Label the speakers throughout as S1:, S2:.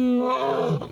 S1: Hi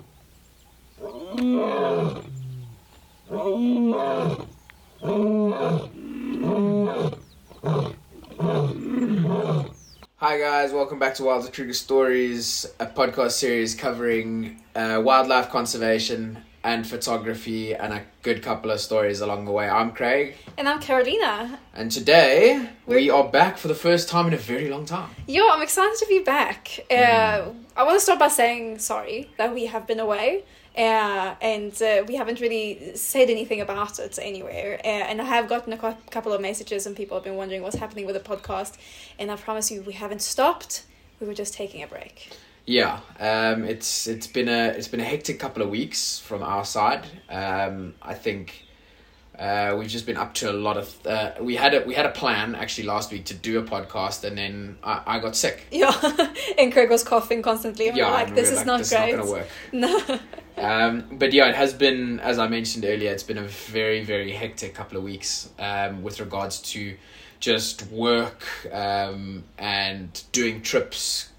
S1: guys, welcome back to Wildest Kruger Stories, a podcast series covering uh, wildlife conservation and photography and a good couple of stories along the way. I'm Craig,
S2: And I'm Carolina.
S1: and today we
S2: We're-
S1: back for the first time in a very long time.
S2: Yo, I'm excited to be back. Uh, I want to start by saying sorry that we have been away. Uh, and uh, we haven't really said anything about it anywhere. Uh, and I have gotten a cou- couple of messages, and people have been wondering what's happening with the podcast. And I promise you, we haven't stopped. We were just taking a break.
S1: Yeah, um, it's it's been a it's been a hectic couple of weeks from our side. Um, I think uh, we've just been up to a lot of. Uh, we had a we had a plan actually last week to do a podcast, and then I, I got sick.
S2: Yeah, and Craig was coughing constantly. And were like, this
S1: we
S2: is
S1: were
S2: not
S1: this
S2: great.
S1: Is not gonna work.
S2: No.
S1: Um, but yeah, it has been, as I mentioned earlier, it's been a very, very hectic couple of weeks um, with regards to just work um, and doing trips,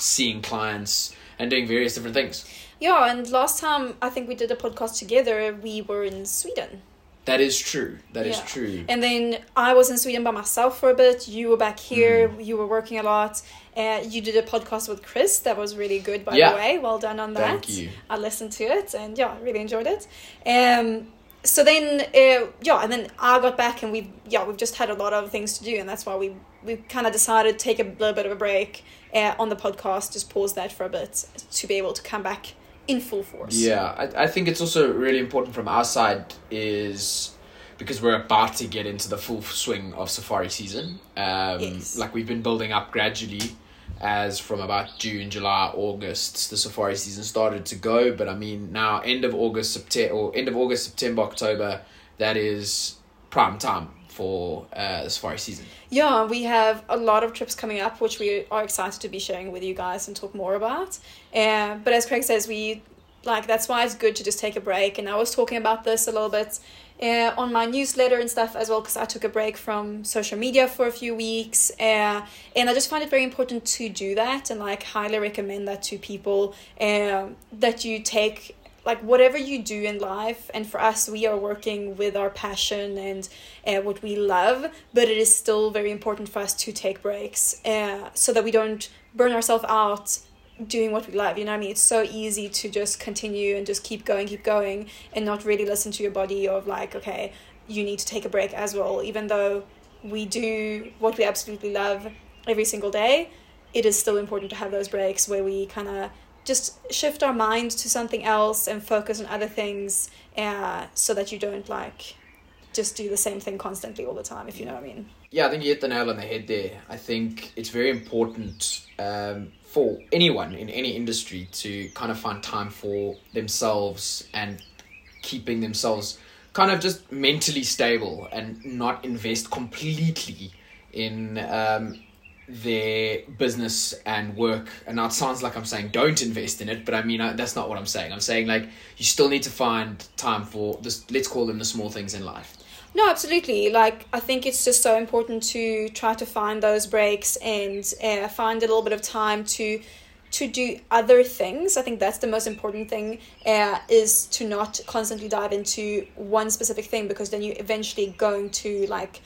S1: seeing clients, and doing various different things.
S2: Yeah, and last time I think we did a podcast together, we were in Sweden.
S1: That is true. That is
S2: Yeah.
S1: true.
S2: And then I was in Sweden by myself for a bit. You were back here.
S1: Mm.
S2: You were working a lot. Uh, you did a podcast with Chris. That was really good, by
S1: Yeah.
S2: the way. Well done on that.
S1: Thank you.
S2: I listened to it and yeah, I really enjoyed it. Um, so then uh, yeah, and then I got back and we yeah we've just had a lot of things to do and that's why we we kind of decided to take a little bit of a break uh, on the podcast, just pause that for a bit to be able to come back in full force.
S1: Yeah, I, I think it's also really important from our side is because we're about to get into the full swing of safari season. Um,
S2: Yes.
S1: Like we've been building up gradually as from about June, July, August, the safari season started to go. But I mean, now end of August, September, or end of August, September, October, that is prime time for uh, the safari season.
S2: Yeah, we have a lot of trips coming up, which we are excited to be sharing with you guys and talk more about. Uh, but as Craig says, we like that's why it's good to just take a break. And I was talking about this a little bit uh, on my newsletter and stuff as well, because I took a break from social media for a few weeks, uh, and I just find it very important to do that, and like highly recommend that to people um, that you take like whatever you do in life and for us we are working with our passion and uh, what we love but it is still very important for us to take breaks uh, so that we don't burn ourselves out doing what we love you know what i mean? It's so easy to just continue and just keep going keep going and not really listen to your body of like okay you need to take a break as well. Even though we do what we absolutely love every single day it is still important to have those breaks where we kind of just shift our mind to something else and focus on other things uh, so that you don't like just do the same thing constantly all the time if you know what i mean
S1: Yeah, I think you hit the nail on the head there. I think it's very important um, for anyone in any industry to kind of find time for themselves and keeping themselves kind of just mentally stable and not invest completely in um, their business and work. And now it sounds like I'm saying don't invest in it, but I mean, I, that's not what I'm saying. I'm saying like you still need to find time for this, let's call them the small things in life.
S2: No, absolutely. Like, I think it's just so important to try to find those breaks and uh, find a little bit of time to to do other things. I think that's the most important thing uh, is to not constantly dive into one specific thing because then you're eventually going to like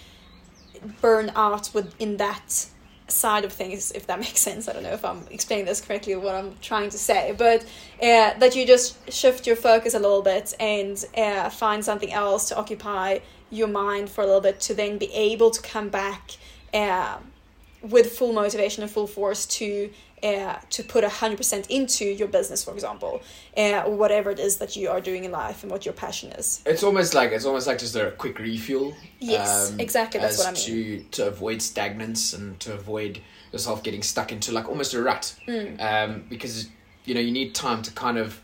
S2: burn out within that side of things if that makes sense. I don't know if i'm explaining this correctly what i'm trying to say but uh, that you just shift your focus a little bit and uh, find something else to occupy your mind for a little bit to then be able to come back uh, with full motivation and full force to uh, to put 100% into your business for example uh, or whatever it is that you are doing in life and what your passion is
S1: It's almost like it's almost like just a quick refuel.
S2: Yes, exactly, that's what I mean
S1: To to avoid stagnance and to avoid yourself getting stuck into like almost a rut.
S2: Mm.
S1: Um, because you know you need time to kind of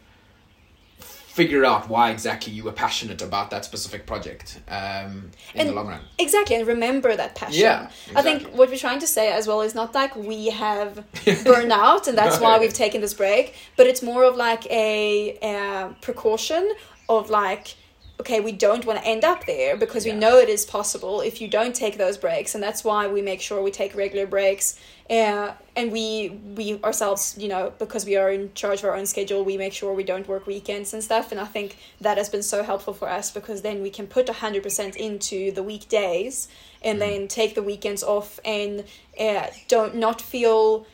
S1: figure out why exactly you were passionate about that specific project. Um, in
S2: And-
S1: the long run.
S2: Exactly, and remember that passion.
S1: Yeah,
S2: I think what we're trying to say as well is not like we have burnout and that's why we've taken this break, but it's more of like a uh, precaution of like okay, we don't want to end up there because we
S1: Yeah.
S2: know it is possible if you don't take those breaks, and that's why we make sure we take regular breaks. Uh, and we we ourselves, you know, because we are in charge of our own schedule, we make sure we don't work weekends and stuff. And I think that has been so helpful for us because then we can put hundred percent into the weekdays, and then take the weekends off, and uh, don't not feel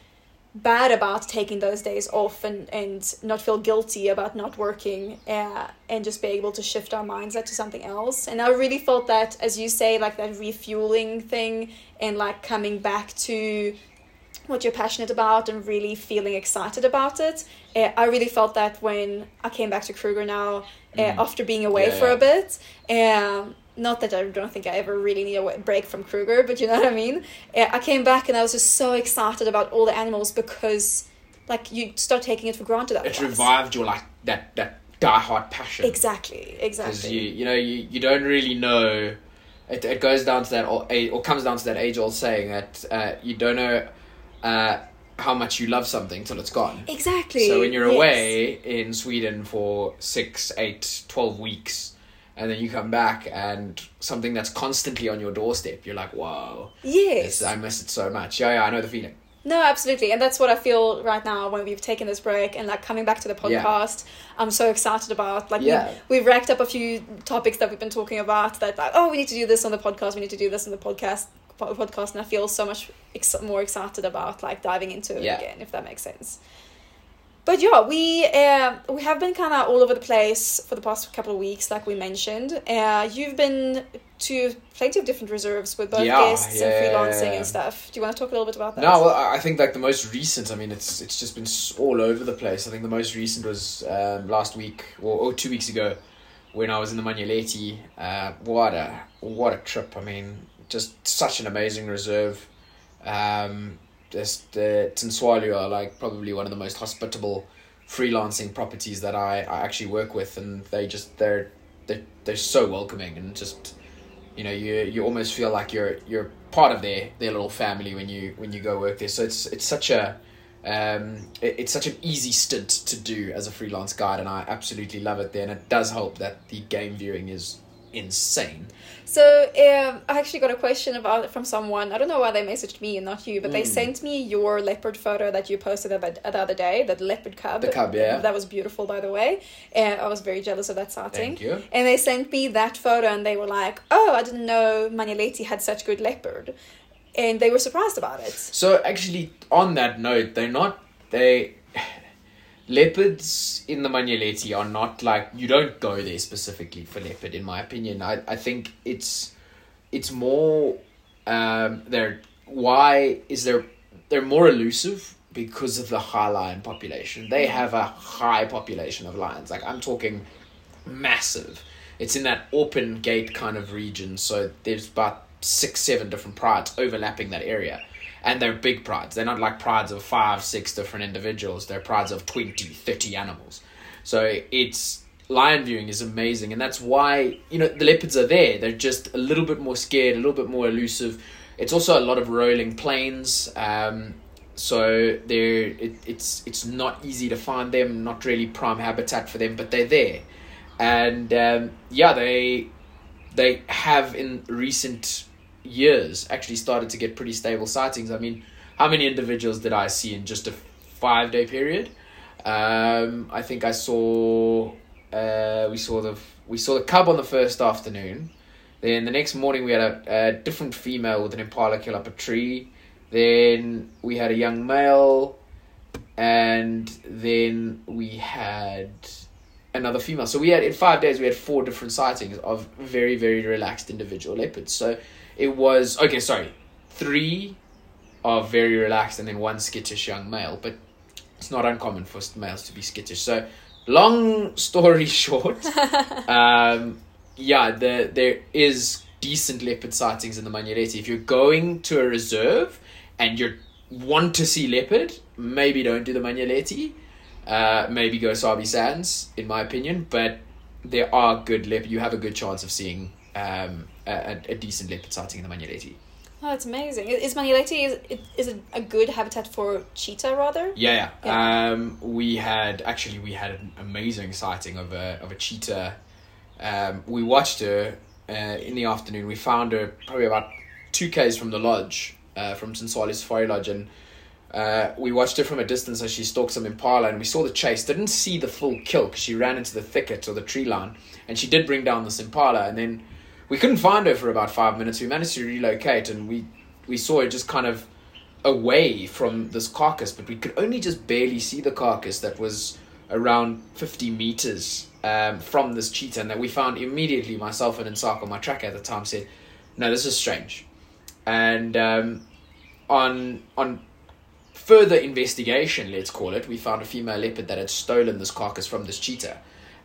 S2: bad about taking those days off and, and not feel guilty about not working uh, and just be able to shift our mindset to something else and i really felt that as you say like that refueling thing and like coming back to what you're passionate about and really feeling excited about it uh, i really felt that when i came back to kruger now uh,
S1: Mm.
S2: after being away
S1: Yeah,
S2: for
S1: yeah.
S2: a bit um, not that I don't think I ever really need a break from Kruger, but you know what I mean. I came back and I was just so excited about all the animals because, like, you start taking it for granted.
S1: It
S2: otherwise.
S1: revived your like that that diehard passion.
S2: Exactly, exactly.
S1: because you you know you, you don't really know it, it goes down to that or, or comes down to that age old saying that uh, you don't know uh, how much you love something till it's gone
S2: exactly.
S1: so when you're
S2: yes.
S1: away in sweden for six eight twelve weeks and then you come back and something that's constantly on your doorstep you're like wow
S2: Yes.
S1: i miss it so much yeah yeah i know the feeling
S2: No, absolutely. And that's what I feel right now when we've taken this break and like coming back to the
S1: Yeah.
S2: podcast. I'm so excited about like
S1: Yeah.
S2: we, we've racked up a few topics that we've been talking about that like oh we need to do this on the podcast we need to do this on the podcast podcast and I feel so much ex- more excited about like diving into it
S1: Yeah.
S2: again if that makes sense. But yeah, we uh, we have been kind of all over the place for the past couple of weeks, like we mentioned. Uh, you've been to plenty of different reserves with both
S1: Yeah,
S2: guests and freelancing
S1: yeah.
S2: and stuff. Do you want to talk a little bit about that?
S1: No, well, I think like the most recent. I mean, it's it's just been all over the place. I think the most recent was um, last week or, or two weeks ago, when I was in the Manyeleti. Uh, what a what a trip! I mean, just such an amazing reserve. Um, just the Tintswalo are like probably one of the most hospitable freelancing properties that I, I actually work with, and they just they're they they're so welcoming and just you know you you almost feel like you're you're part of their their little family when you when you go work there. So it's it's such a um it, it's such an easy stint to do as a freelance guide and i absolutely love it there and it does help that the game viewing is insane
S2: So um, I actually got a question about it from someone. I don't know why they messaged me and not you, but they
S1: Mm.
S2: sent me your leopard photo that you posted the, the other day, that leopard cub.
S1: The cub, yeah.
S2: That was beautiful, by the way. And I was very jealous of that sighting.
S1: thank you
S2: And they sent me that photo and they were like, oh, I didn't know Manyeleti had such good leopard. And they were surprised about it.
S1: So actually, on that note, they're not they leopards in the Manyeleti are not like you don't go there specifically for leopard. In my opinion, I I think it's it's more um they're why is there they're more elusive because of the high lion population. They have a high population of lions. Like I'm talking massive. It's in that open gate kind of region, so there's about six, seven different prides overlapping that area. And they're big prides. They're not like prides of five, six different individuals. They're prides of 20, 30 animals. So it's lion viewing is amazing, and that's why you know the leopards are there. They're just a little bit more scared, a little bit more elusive. It's also a lot of rolling plains, um, so they're it, it's it's not easy to find them. Not really prime habitat for them, but they're there, and um, yeah, they they have in recent years actually started to get pretty stable sightings. I mean, how many individuals did I see in just a five day period? Um, I think I saw uh, we saw the we saw the cub on the first afternoon. Then the next morning we had a, a different female with an impala kill up a tree. Then we had a young male, and then we had another female. So we had in five days we had four different sightings of very very relaxed individual leopards. So it was okay. Sorry, three are very relaxed, and then one skittish young male. But it's not uncommon for males to be skittish. So long story short, um, yeah, the, there is decent leopard sightings in the Manyeleti. If you're going to a reserve and you want to see leopard, maybe don't do the Manyeleti. Uh, maybe go Sabi Sands, in my opinion. But there are good leopard. You have a good chance of seeing um, a, a decent leopard sighting in the Manyeleti.
S2: Oh, that's amazing. Is Manyeleti, is, it, is it a good habitat for cheetah, rather?
S1: Yeah, yeah.
S2: Yeah.
S1: Um, we had actually we had an amazing sighting of a of a cheetah Um, we watched her uh, in the afternoon. We found her probably about two k's from the lodge, uh, from Tintswalo Safari Lodge, and uh, we watched her from a distance as she stalked some impala, and we saw the chase. Didn't see the full kill because she ran into the thicket or the tree line, and she did bring down this impala. And then we couldn't find her for about five minutes. We managed to relocate, and we we saw her just kind of away from this carcass, but we could only just barely see the carcass that was around 50 meters um, from this cheetah, and that we found immediately. Myself and Insako, my tracker at the time, said, "No, this is strange." And um, on on further investigation, let's call it, we found a female leopard that had stolen this carcass from this cheetah,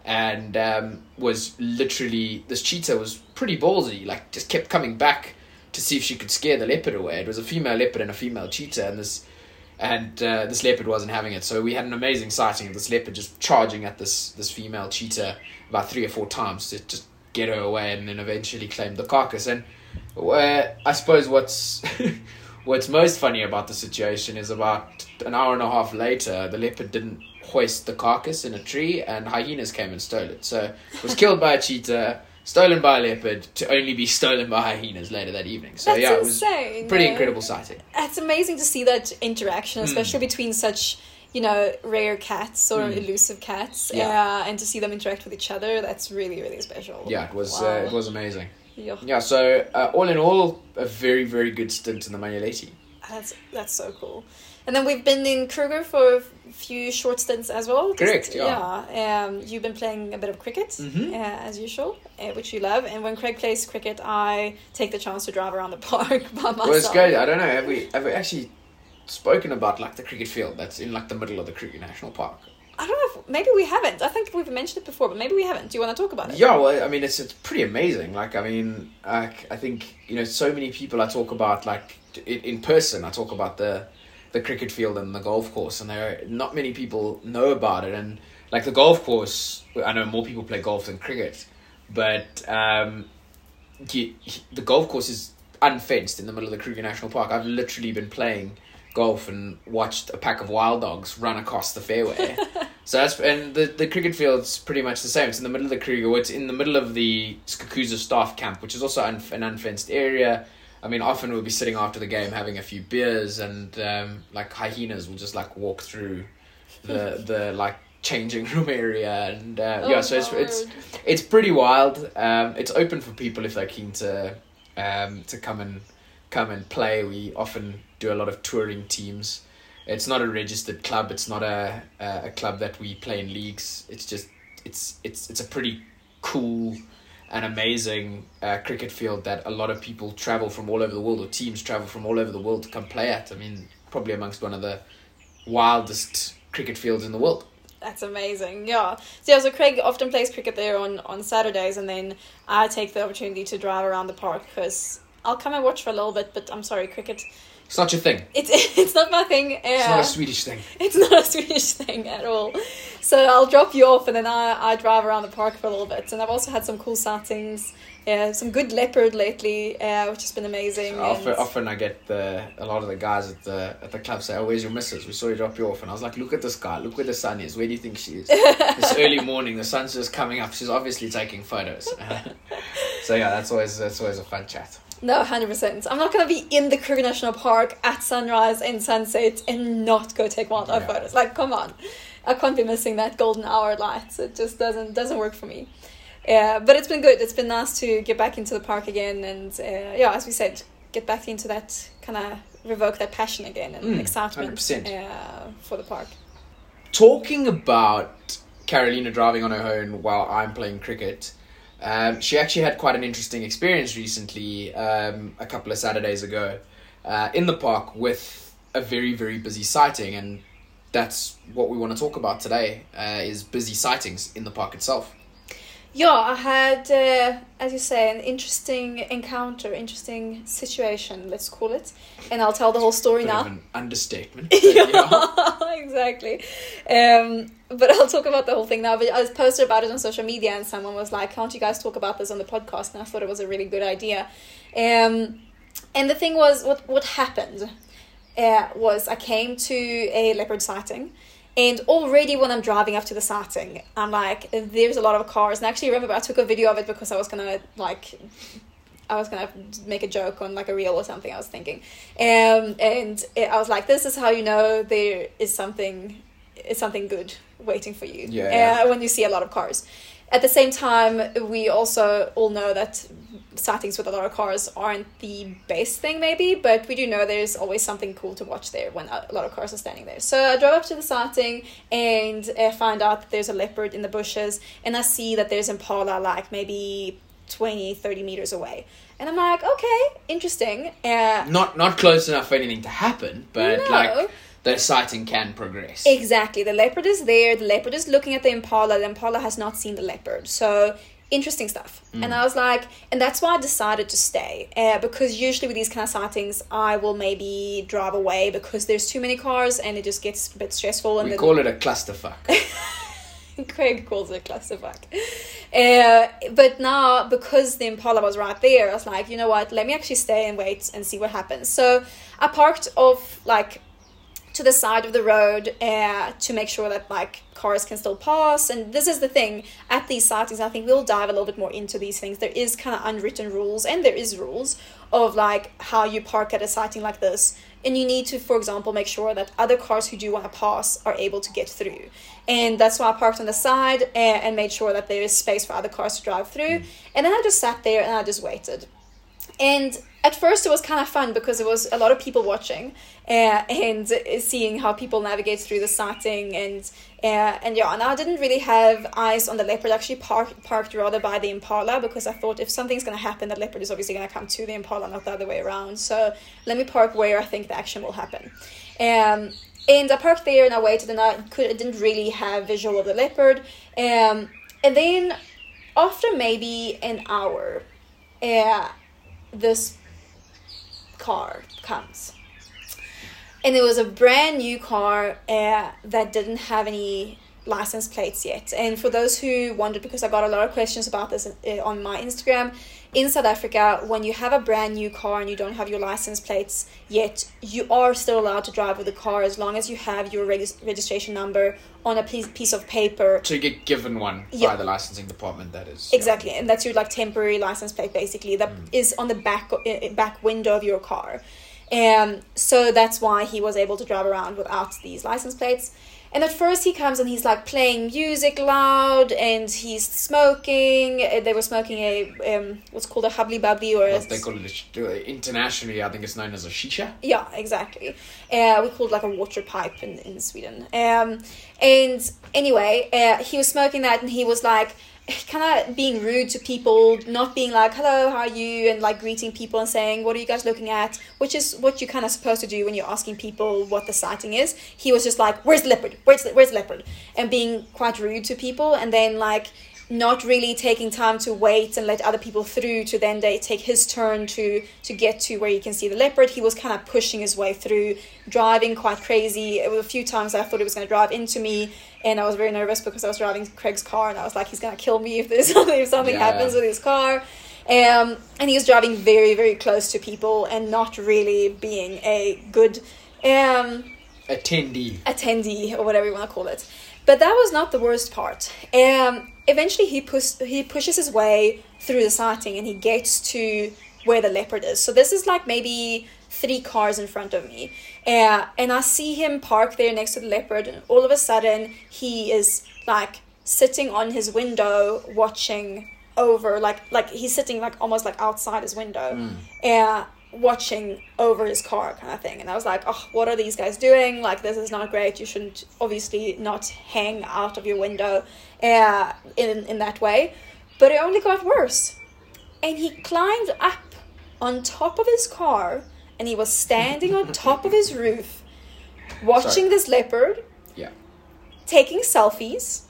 S1: and um, was literally this cheetah was pretty ballsy, like just kept coming back to see if she could scare the leopard away. It was a female leopard and a female cheetah, and this and uh, this leopard wasn't having it. So we had an amazing sighting of this leopard just charging at this this female cheetah about three or four times to just get her away, and then eventually claimed the carcass. And uh, I suppose what's what's most funny about the situation is about an hour and a half later, the leopard didn't hoist the carcass in a tree, and hyenas came and stole it. So it was killed by a cheetah stolen by a leopard to only be stolen by hyenas later that evening. So
S2: That's
S1: yeah, it was
S2: insane.
S1: pretty
S2: yeah.
S1: incredible sighting.
S2: It's amazing to see that interaction, especially
S1: Hmm.
S2: between such you know rare cats or
S1: Mm.
S2: elusive cats,
S1: Yeah.
S2: uh, and to see them interact with each other. That's really really special.
S1: Yeah, it was
S2: Wow.
S1: uh, it was amazing.
S2: Yeah.
S1: Yeah, so uh, all in all, a very very good stint in the Manyeleti.
S2: That's that's so cool. And then we've been in Kruger for few short stints as well.
S1: Correct, yeah.
S2: yeah. Um, you've been playing a bit of cricket
S1: Mhm.
S2: uh, as usual, uh, which you love. And when Craig plays cricket, I take the chance to drive around the park by myself.
S1: Well, it's great. I don't know. Have we have we actually spoken about like the cricket field that's in like the middle of the Kruger National Park?
S2: I don't know. If, maybe we haven't. I think we've mentioned it before, but maybe we haven't. Do you want to talk about it?
S1: Yeah, well, I mean, it's it's pretty amazing. Like, I mean, I, I think you know, so many people I talk about like in person. I talk about the the cricket field and the golf course, and there are not many people know about it. And like the golf course, I know more people play golf than cricket, but um, you, the golf course is unfenced in the middle of the Kruger National Park. I've literally been playing golf and watched a pack of wild dogs run across the fairway. so that's and the the cricket field's pretty much the same. It's in the middle of the Kruger. It's in the middle of the Skukuza staff camp, which is also un, an unfenced area. I mean, often we'll be sitting after the game having a few beers, and um, like hyenas will just like walk through the the like changing room area, and uh,
S2: Oh,
S1: yeah. So it's it's it's pretty wild. Um, it's open for people if they're keen to um, to come and come and play. We often do a lot of touring teams. It's not a registered club. It's not a a, a club that we play in leagues. It's just it's it's it's a pretty cool and amazing uh, cricket field that a lot of people travel from all over the world or teams travel from all over the world to come play at. I mean, probably amongst one of the wildest cricket fields in the world.
S2: That's amazing. Yeah. So, yeah, so Craig often plays cricket there on, on Saturdays, and then I take the opportunity to drive around the park because I'll come and watch for a little bit, but I'm sorry, cricket,
S1: It's not your thing.
S2: it's, it's not my thing.
S1: It's not a Swedish thing.
S2: It's not a Swedish thing at all. So I'll drop you off and then I, I drive around the park for a little bit. And I've also had some cool sightings. Yeah, some good leopard lately, uh, which has been amazing.
S1: Often, often I get the a lot of the guys at the at the club say, "Oh, where's your missus? We saw you drop you off." And I was like, "Look at this guy. Look where the sun is. Where do you think she is? this early morning, the sun's just coming up. She's obviously taking photos." so yeah, that's always that's always a fun chat.
S2: No, hundred percent. I'm not gonna be in the Kruger National Park at sunrise and sunset and not go take wildlife
S1: Yeah.
S2: photos. Like, come on, I can't be missing that golden hour light. It just doesn't doesn't work for me. Yeah, but it's been good. It's been nice to get back into the park again, and uh, yeah, as we said, get back into that kind of revoke that passion again and
S1: Mm,
S2: excitement
S1: 100%.
S2: uh, for the park.
S1: Talking about Carolina driving on her own while I'm playing cricket. Um, she actually had quite an interesting experience recently, um, a couple of Saturdays ago, uh, in the park with a very, very busy sighting. And that's what we want to talk about today, uh, is busy sightings in the park itself.
S2: Yeah, I had, uh, as you say, an interesting encounter, interesting situation, let's call it, and I'll tell the whole story now.
S1: an understatement. but yeah.
S2: exactly. Um, but I'll talk about the whole thing now. But I posted about it on social media, and someone was like, "Can't you guys talk about this on the podcast?" And I thought it was a really good idea. Um, and the thing was, what what happened uh, was I came to a leopard sighting, And already when I'm driving up to the sighting, I'm like, there's a lot of cars. And actually, remember, I took a video of it because I was gonna like I was gonna make a joke on like a reel or something. I was thinking, um, and it, I was like, "This is how you know there is something, is something good waiting for you."
S1: Yeah,
S2: uh,
S1: yeah.
S2: when you see a lot of cars. At the same time, we also all know that sightings with a lot of cars aren't the best thing, maybe, but we do know there's always something cool to watch there when a lot of cars are standing there. So I drove up to the sighting and uh, find out that there's a leopard in the bushes, and I see that there's impala like maybe 20, 30 meters away. And I'm like, okay, interesting. Uh,
S1: Not not close enough for anything to happen, but
S2: No.
S1: like the sighting can progress.
S2: Exactly. The leopard is there. The leopard is looking at the impala. The impala has not seen the leopard. So interesting stuff. And I was like, and that's why I decided to stay. Uh, because usually with these kind of sightings, I will maybe drive away because there's too many cars and it just gets a bit stressful. And
S1: we call it a clusterfuck.
S2: Craig calls it a clusterfuck. Uh, but now, because the Impala was right there, I was like, you know what, let me actually stay and wait and see what happens. So I parked off, like, to the side of the road uh, to make sure that, like, cars can still pass. And this is the thing, at these sightings, I think we'll dive a little bit more into these things. There is kind of unwritten rules, and there is rules of, like, how you park at a sighting like this. And you need to for example make sure that other cars who do want to pass are able to get through. And that's why i parked on the side and, and made sure that there is space for other cars to drive through. And then i just sat there and i just waited. And at first it was kind of fun because there was a lot of people watching uh, and seeing how people navigate through the sighting and uh, and yeah and i didn't really have eyes on the leopard actually parked parked rather by the impala because i thought if something's going to happen the leopard is obviously going to come to the impala not the other way around. So let me park where i think the action will happen. Um, and i parked there and i waited and i could I didn't really have visual of the leopard. Um, and then after maybe an hour uh, this car comes. And it was a brand new car uh, that didn't have any license plates yet. And for those who wondered, because I got a lot of questions about this uh, on my Instagram, in South Africa, when you have a brand new car and you don't have your license plates yet, you are still allowed to drive with the car as long as you have your regis- registration number on a piece, piece of paper
S1: so you get given one
S2: Yeah.
S1: by the licensing department. That is
S2: Exactly, and that's your like temporary license plate, basically that is on the back uh, back window of your car. Um, so that's why he was able to drive around without these license plates. And at first he comes and he's like playing music loud and he's smoking. Uh, They were smoking a um, what's called a hubbly bubbly or a,
S1: they call it a uh, internationally, I think it's known as a shisha.
S2: yeah, exactly. Uh, we call it like a water pipe in, in Sweden. Um, and anyway, uh, he was smoking that and he was like kind of being rude to people, not being like, hello, how are you? And like greeting people and saying, what are you guys looking at? Which is what you're kind of supposed to do when you're asking people what the sighting is. He was just like, where's the leopard? Where's the, where's the leopard? And being quite rude to people and then like not really taking time to wait and let other people through to then they take his turn to to get to where you can see the leopard he was kind of pushing his way through driving quite crazy it was a few times i thought he was going to drive into me and i was very nervous because i was driving craig's car and i was like he's going to kill me if there's something if something
S1: Yeah.
S2: happens with his car um, and he was driving very very close to people and not really being a good um,
S1: Attendee.
S2: attendee or whatever you want to call it. But that was not the worst part. Um, eventually, he pus- he pushes his way through the sighting and he gets to where the leopard is. So this is like maybe three cars in front of me, uh, and I see him park there next to the leopard. And all of a sudden, he is like sitting on his window watching over like like he's sitting like almost like outside his window uh, watching over his car kind of thing. And i was like oh what are these guys doing? Like this is not great. You shouldn't obviously not hang out of your window uh, in in that way. But it only got worse. And he climbed up on top of his car and he was standing on top of his roof watching
S1: Sorry.
S2: this leopard
S1: Yeah.
S2: taking selfies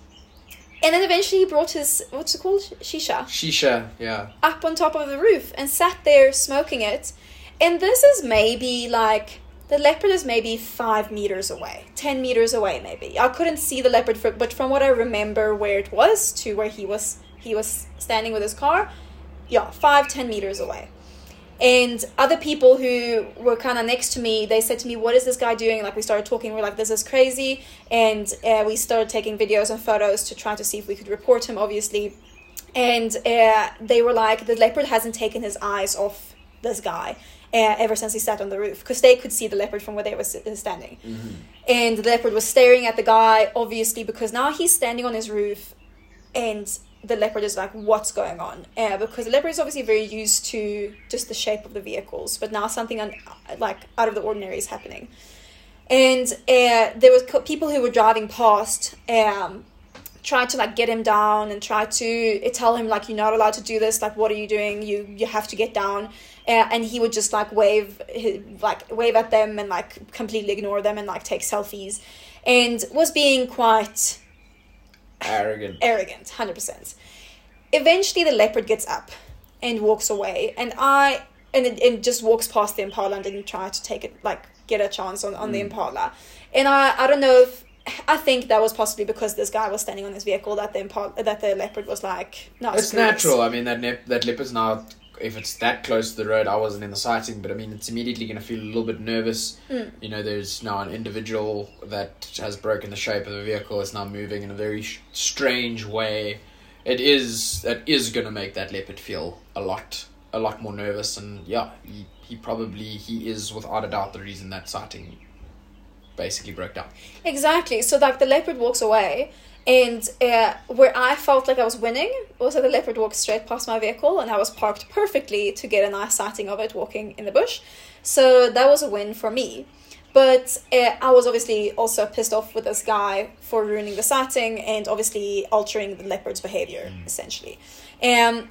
S2: and then eventually he brought his what's it called shisha
S1: Shisha, yeah.
S2: up on top of the roof and sat there smoking it. And this is maybe like the leopard is maybe five meters away, ten meters away, maybe. I couldn't see the leopard, fr- but from what I remember, where it was to where he was, he was standing with his car, yeah, five ten meters away. And other people who were kind of next to me, they said to me, "What is this guy doing?" Like we started talking, we are like, "This is crazy," and uh, we started taking videos and photos to try to see if we could report him. Obviously, and uh, they were like, "The leopard hasn't taken his eyes off this guy." Uh, ever since he sat on the roof, because they could see the leopard from where they were standing,
S1: Mm-hmm.
S2: and the leopard was staring at the guy, obviously, because now he's standing on his roof, and the leopard is like, what's going on? Uh, because the leopard is obviously very used to just the shape of the vehicles, but now something un- like out of the ordinary is happening. And uh, there was co- people who were driving past, um, tried to like get him down and try to tell him like you're not allowed to do this. Like, what are you doing? You you have to get down. Uh, and he would just like wave, like wave at them and like completely ignore them and like take selfies, and was being quite
S1: Arrogant.
S2: arrogant, hundred percent. Eventually, the leopard gets up and walks away, and I and it, it just walks past the impala and didn't try to take it like get a chance on, on the mm. impala, and I I don't know if I think that was possibly because this guy was standing on his vehicle that the impala that the leopard was like no
S1: It's
S2: screw this."
S1: natural. I mean, that nep- that leopard's now, if it's that close to the road, I wasn't in the sighting, but I mean, it's immediately going to feel a little bit nervous.
S2: Mm.
S1: You know, there's now an individual that has broken the shape of the vehicle. It's now moving in a very sh- strange way. It is that is going to make that leopard feel a lot a lot more nervous, and yeah, he, he probably he is without a doubt the reason that sighting basically broke down.
S2: Exactly. So like the leopard walks away, and uh, where I felt like I was winning was that the leopard walked straight past my vehicle, and I was parked perfectly to get a nice sighting of it walking in the bush. So that was a win for me. But uh, I was obviously also pissed off with this guy for ruining the sighting and obviously altering the leopard's behavior, essentially. Um,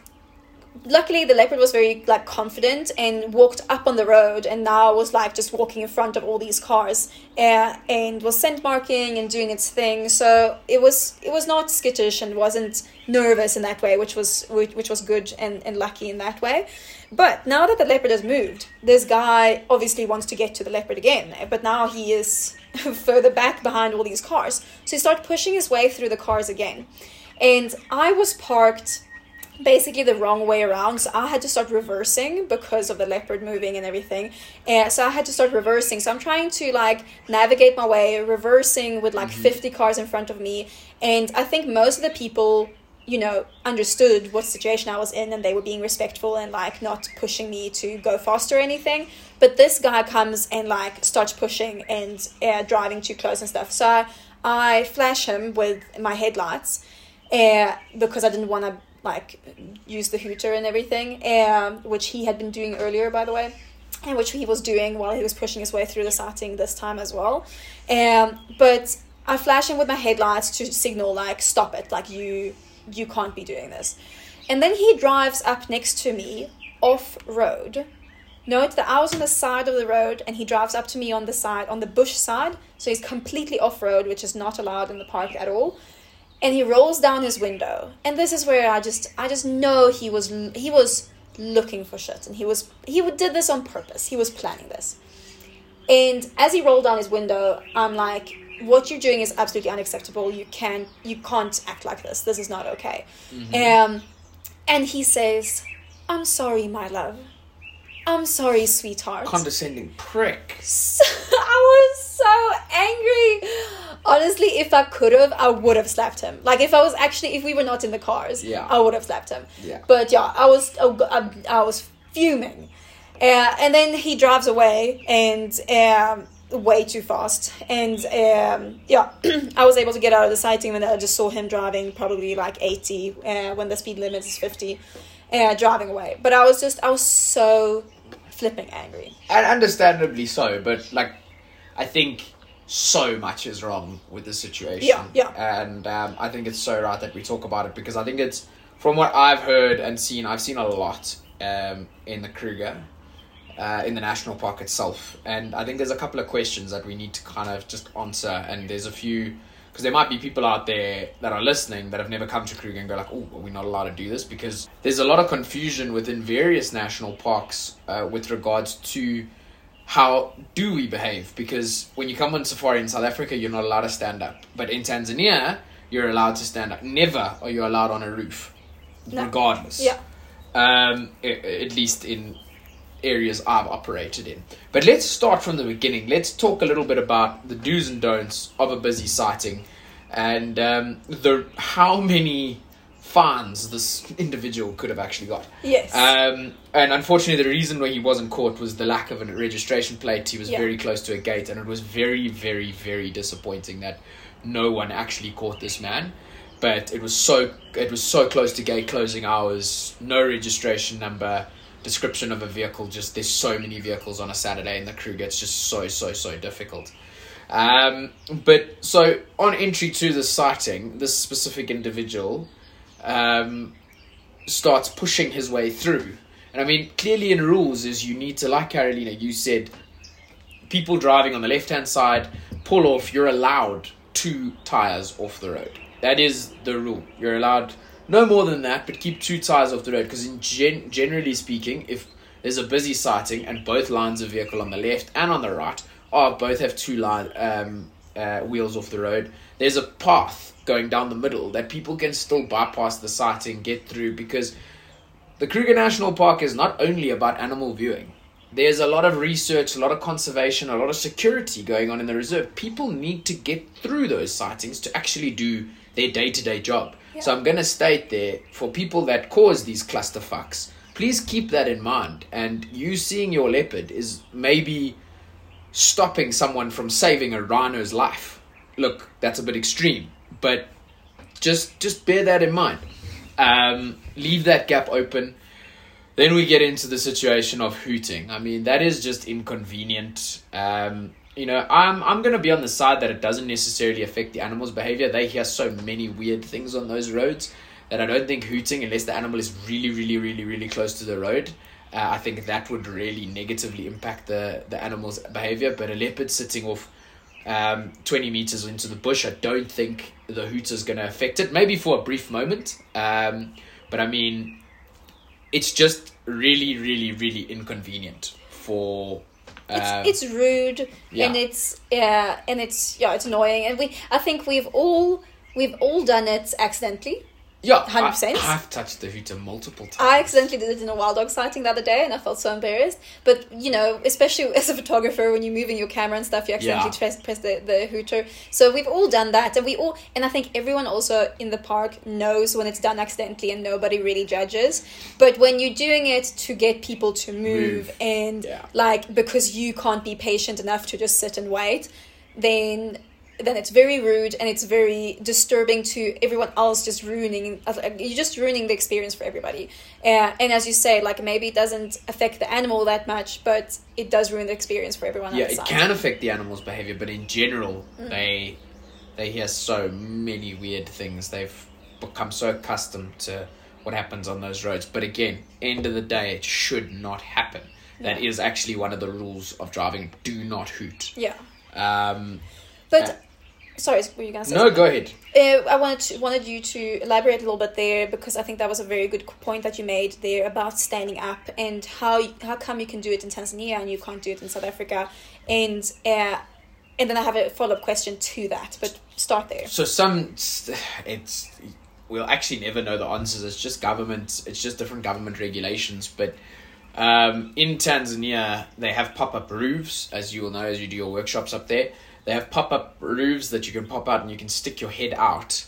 S2: luckily the leopard was very like confident and walked up on the road and now was like just walking in front of all these cars uh, and was scent marking and doing its thing. So it was it was not skittish and wasn't nervous in that way which was which, which was good and, and lucky in that way. But now that the leopard has moved this guy obviously wants to get to the leopard again but now he is further back behind all these cars. So he started pushing his way through the cars again. And i was parked basically the wrong way around. So I had to start reversing because of the leopard moving and everything. And so I had to start reversing. So I'm trying to like navigate my way, reversing with like 50 cars in front of me. And I think most of the people, you know, understood what situation I was in and they were being respectful and like not pushing me to go faster or anything. But this guy comes and like starts pushing and uh, driving too close and stuff. So I, I flash him with my headlights uh, because I didn't want to like use the hooter and everything, um, which he had been doing earlier, by the way, and which he was doing while he was pushing his way through the sighting this time as well. Um, but I flash him with my headlights to signal like stop it, like you you can't be doing this. And then he drives up next to me off road. Note that I was on the side of the road and he drives up to me on the side, on the bush side. So he's completely off road, which is not allowed in the park at all and he rolls down his window. And this is where i just i just know he was he was looking for shit and he was he did this on purpose. He was planning this. And as he rolled down his window i'm like what you're doing is absolutely unacceptable. You can't—you can't act like this. This is not okay. Um and he says i'm sorry my love. I'm sorry sweetheart.
S1: Condescending prick.
S2: so, I was so angry. Honestly, if I could have, I would have slapped him. Like if I was actually, if we were not in the cars,
S1: Yeah.
S2: I would have slapped him.
S1: Yeah.
S2: But yeah, I was, I, I was fuming, uh, and then he drives away and um, way too fast, and um, yeah, I was able to get out of the sighting, and I just saw him driving probably like eighty uh, when the speed limit is fifty, uh, driving away. But I was just, I was so flipping angry.
S1: and understandably so but like i think so much is wrong with the situation
S2: Yeah, yeah.
S1: and um, i think it's so right that we talk about it because i think it's from what i've heard and seen i've seen a lot um, in the kruger uh, in the national park itself and i think there's a couple of questions that we need to kind of just answer and there's a few because there might be people out there that are listening that have never come to Kruger and go like, "Oh, are we not allowed to do this?" Because there's a lot of confusion within various national parks uh, with regards to how do we behave. Because when you come on safari in South Africa, you're not allowed to stand up, but in Tanzania, you're allowed to stand up. Never are you allowed on a roof,
S2: No.
S1: regardless.
S2: Yeah.
S1: Um, at least in areas I've operated in. But let's start from the beginning. Let's talk a little bit about the do's and don'ts of a busy sighting, and um, the how many fines this individual could have actually got.
S2: Yes.
S1: Um, and unfortunately, the reason why he wasn't caught was the lack of a registration plate. He was
S2: Yeah.
S1: very close to a gate, and it was very, very, very disappointing that no one actually caught this man. But it was so it was so close to gate closing hours. No registration number, description of a vehicle. Just there's so many vehicles on a Saturday, and the crew gets just so so so difficult. Um, but so on entry to the sighting, this specific individual um, starts pushing his way through. And I mean, clearly in rules is you need to, like Carolina, you said, people driving on the left hand side pull off. You're allowed two tires off the road. That is the rule. You're allowed no more than that, but keep two tires off the road. Because in gen- generally speaking, if there's a busy sighting and both lines of vehicle on the left and on the right are both have two line um, uh, wheels off the road, there's a path going down the middle that people can still bypass the sighting, get through because the Kruger National Park is not only about animal viewing. There's a lot of research, a lot of conservation, a lot of security going on in the reserve. People need to get through those sightings to actually do their day to day job. So I'm going to state there for people that cause these clusterfucks, please keep that in mind. And you seeing your leopard is maybe stopping someone from saving a rhino's life. Look, that's a bit extreme, but just just bear that in mind. Um, leave that gap open. Then we get into the situation of hooting. I mean, that is just inconvenient. Um, you know, I'm I'm gonna be on the side that it doesn't necessarily affect the animal's behavior. They hear so many weird things on those roads that I don't think hooting, unless the animal is really, really, really, really close to the road, uh, I think that would really negatively impact the the animal's behavior. But a leopard sitting off um, 20 meters into the bush, I don't think the hoot is going to affect it. Maybe for a brief moment. Um, but I mean, it's just really, really, really inconvenient for. Uh,
S2: it's, it's rude
S1: yeah.
S2: and it's yeah and it's yeah it's annoying and we I think we've all we've all done it accidentally.
S1: Yeah,
S2: 100%.
S1: I, I've touched the hooter multiple times.
S2: I accidentally did it in a wild dog sighting the other day and I felt so embarrassed. But you know, especially as a photographer, when you're moving your camera and stuff, you accidentally
S1: Yeah.
S2: press, press the, the hooter. So we've all done that, and we all, and I think everyone also in the park knows when it's done accidentally, and nobody really judges. But when you're doing it to get people to move,
S1: Move.
S2: and
S1: Yeah.
S2: like because you can't be patient enough to just sit and wait, then then it's very rude and it's very disturbing to everyone else just ruining you're just ruining the experience for everybody uh, and as you say like maybe it doesn't affect the animal that much but it does ruin the experience for everyone
S1: yeah,
S2: the
S1: it can affect the animal's behavior, but in general,
S2: Mm.
S1: they they hear so many weird things. They've become so accustomed to what happens on those roads. But again, end of the day, it should not happen. That
S2: Yeah.
S1: is actually one of the rules of driving. Do not hoot.
S2: yeah
S1: Um,
S2: but
S1: Uh,
S2: sorry were you gonna say
S1: no, go ahead.
S2: Uh, I wanted to, wanted you to elaborate a little bit there because I think that was a very good point that you made there about standing up and how how come you can do it in Tanzania and you can't do it in South Africa, and uh, and then I have a follow up question to that. But start there.
S1: So some, it's we'll actually never know the answers. It's just government. It's just different government regulations. But um, in Tanzania, they have pop up roofs, as you will know as you do your workshops up there. They have pop up roofs that you can pop out and you can stick your head out.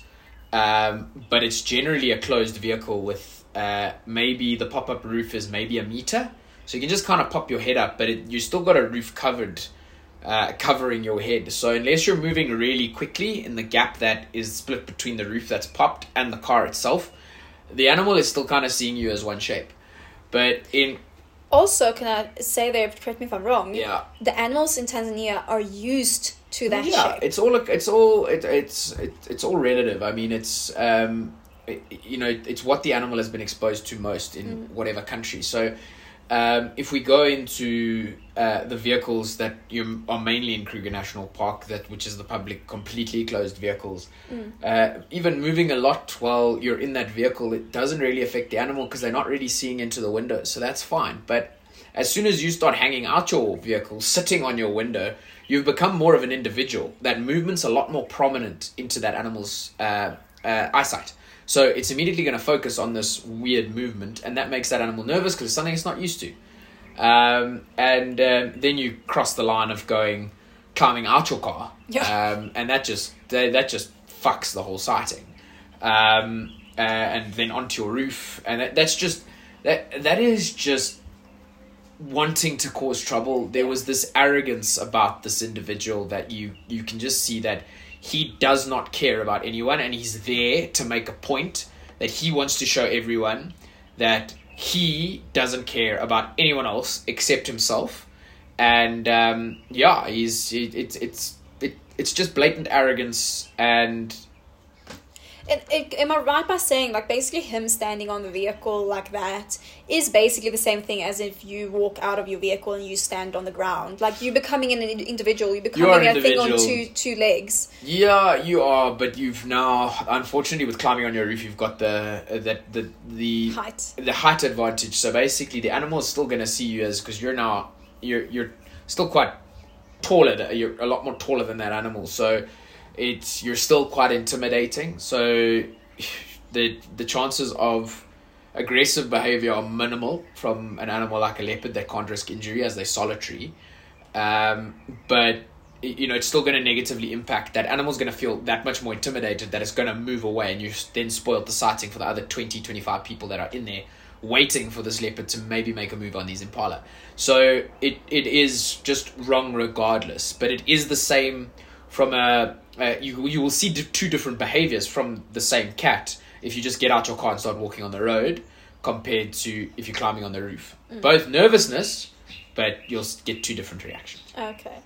S1: Um, but it's generally a closed vehicle with uh, maybe the pop up roof is maybe a meter. So you can just kind of pop your head up, but it, you still got a roof covered uh, covering your head. So unless you're moving really quickly in the gap that is split between the roof that's popped and the car itself, the animal is still kind of seeing you as one shape. But in
S2: Also, can I say there? Correct me if I'm wrong.
S1: yeah,
S2: The animals in Tanzania are used to that
S1: yeah,
S2: shape.
S1: it's all it's all it, it's it, it's all relative. I mean, it's um, it, you know, it's what the animal has been exposed to most in whatever country. So, um, if we go into uh, the vehicles that you are mainly in Kruger National Park, that which is the public completely closed vehicles, uh, even moving a lot while you're in that vehicle, it doesn't really affect the animal because they're not really seeing into the window, so that's fine. But as soon as you start hanging out your vehicle, sitting on your window, you've become more of an individual. That movement's a lot more prominent into that animal's uh, uh, eyesight. So it's immediately going to focus on this weird movement, and that makes that animal nervous because it's something it's not used to. Um, and um, then you cross the line of going climbing out your car,
S2: Yeah.
S1: um, and that just that, that just fucks the whole sighting. Um, uh, and then onto your roof, and that, that's just that that is just wanting to cause trouble. There was this arrogance about this individual that you you can just see that he does not care about anyone, and he's there to make a point that he wants to show everyone that he doesn't care about anyone else except himself. And um, yeah, he's it, it's it's it, it's just blatant arrogance and
S2: And, it, am I right by saying like basically him standing on the vehicle like that is basically the same thing as if you walk out of your vehicle and you stand on the ground? Like you're becoming an individual. You're
S1: You
S2: becoming
S1: an
S2: a thing on two two legs.
S1: Yeah, you are, but you've now, unfortunately, with climbing on your roof, you've got the uh, that the the
S2: Height.
S1: the height advantage. So basically, the animal is still going to see you as because you're now you're you're still quite taller. You're a lot more taller than that animal. So it's you're still quite intimidating. So the the chances of aggressive behavior are minimal from an animal like a leopard that can't risk injury as they're solitary. Um, but you know it's still going to negatively impact that animal's going to feel that much more intimidated that it's going to move away and you've then spoiled the sighting for the other 20 25 people that are in there waiting for this leopard to maybe make a move on these impala so it it is just wrong regardless but it is the same from a uh, you you will see d- two different behaviors from the same cat if you just get out your car and start walking on the road compared to if you're climbing on the roof. Both nervousness but you'll get two different reactions.
S2: Okay.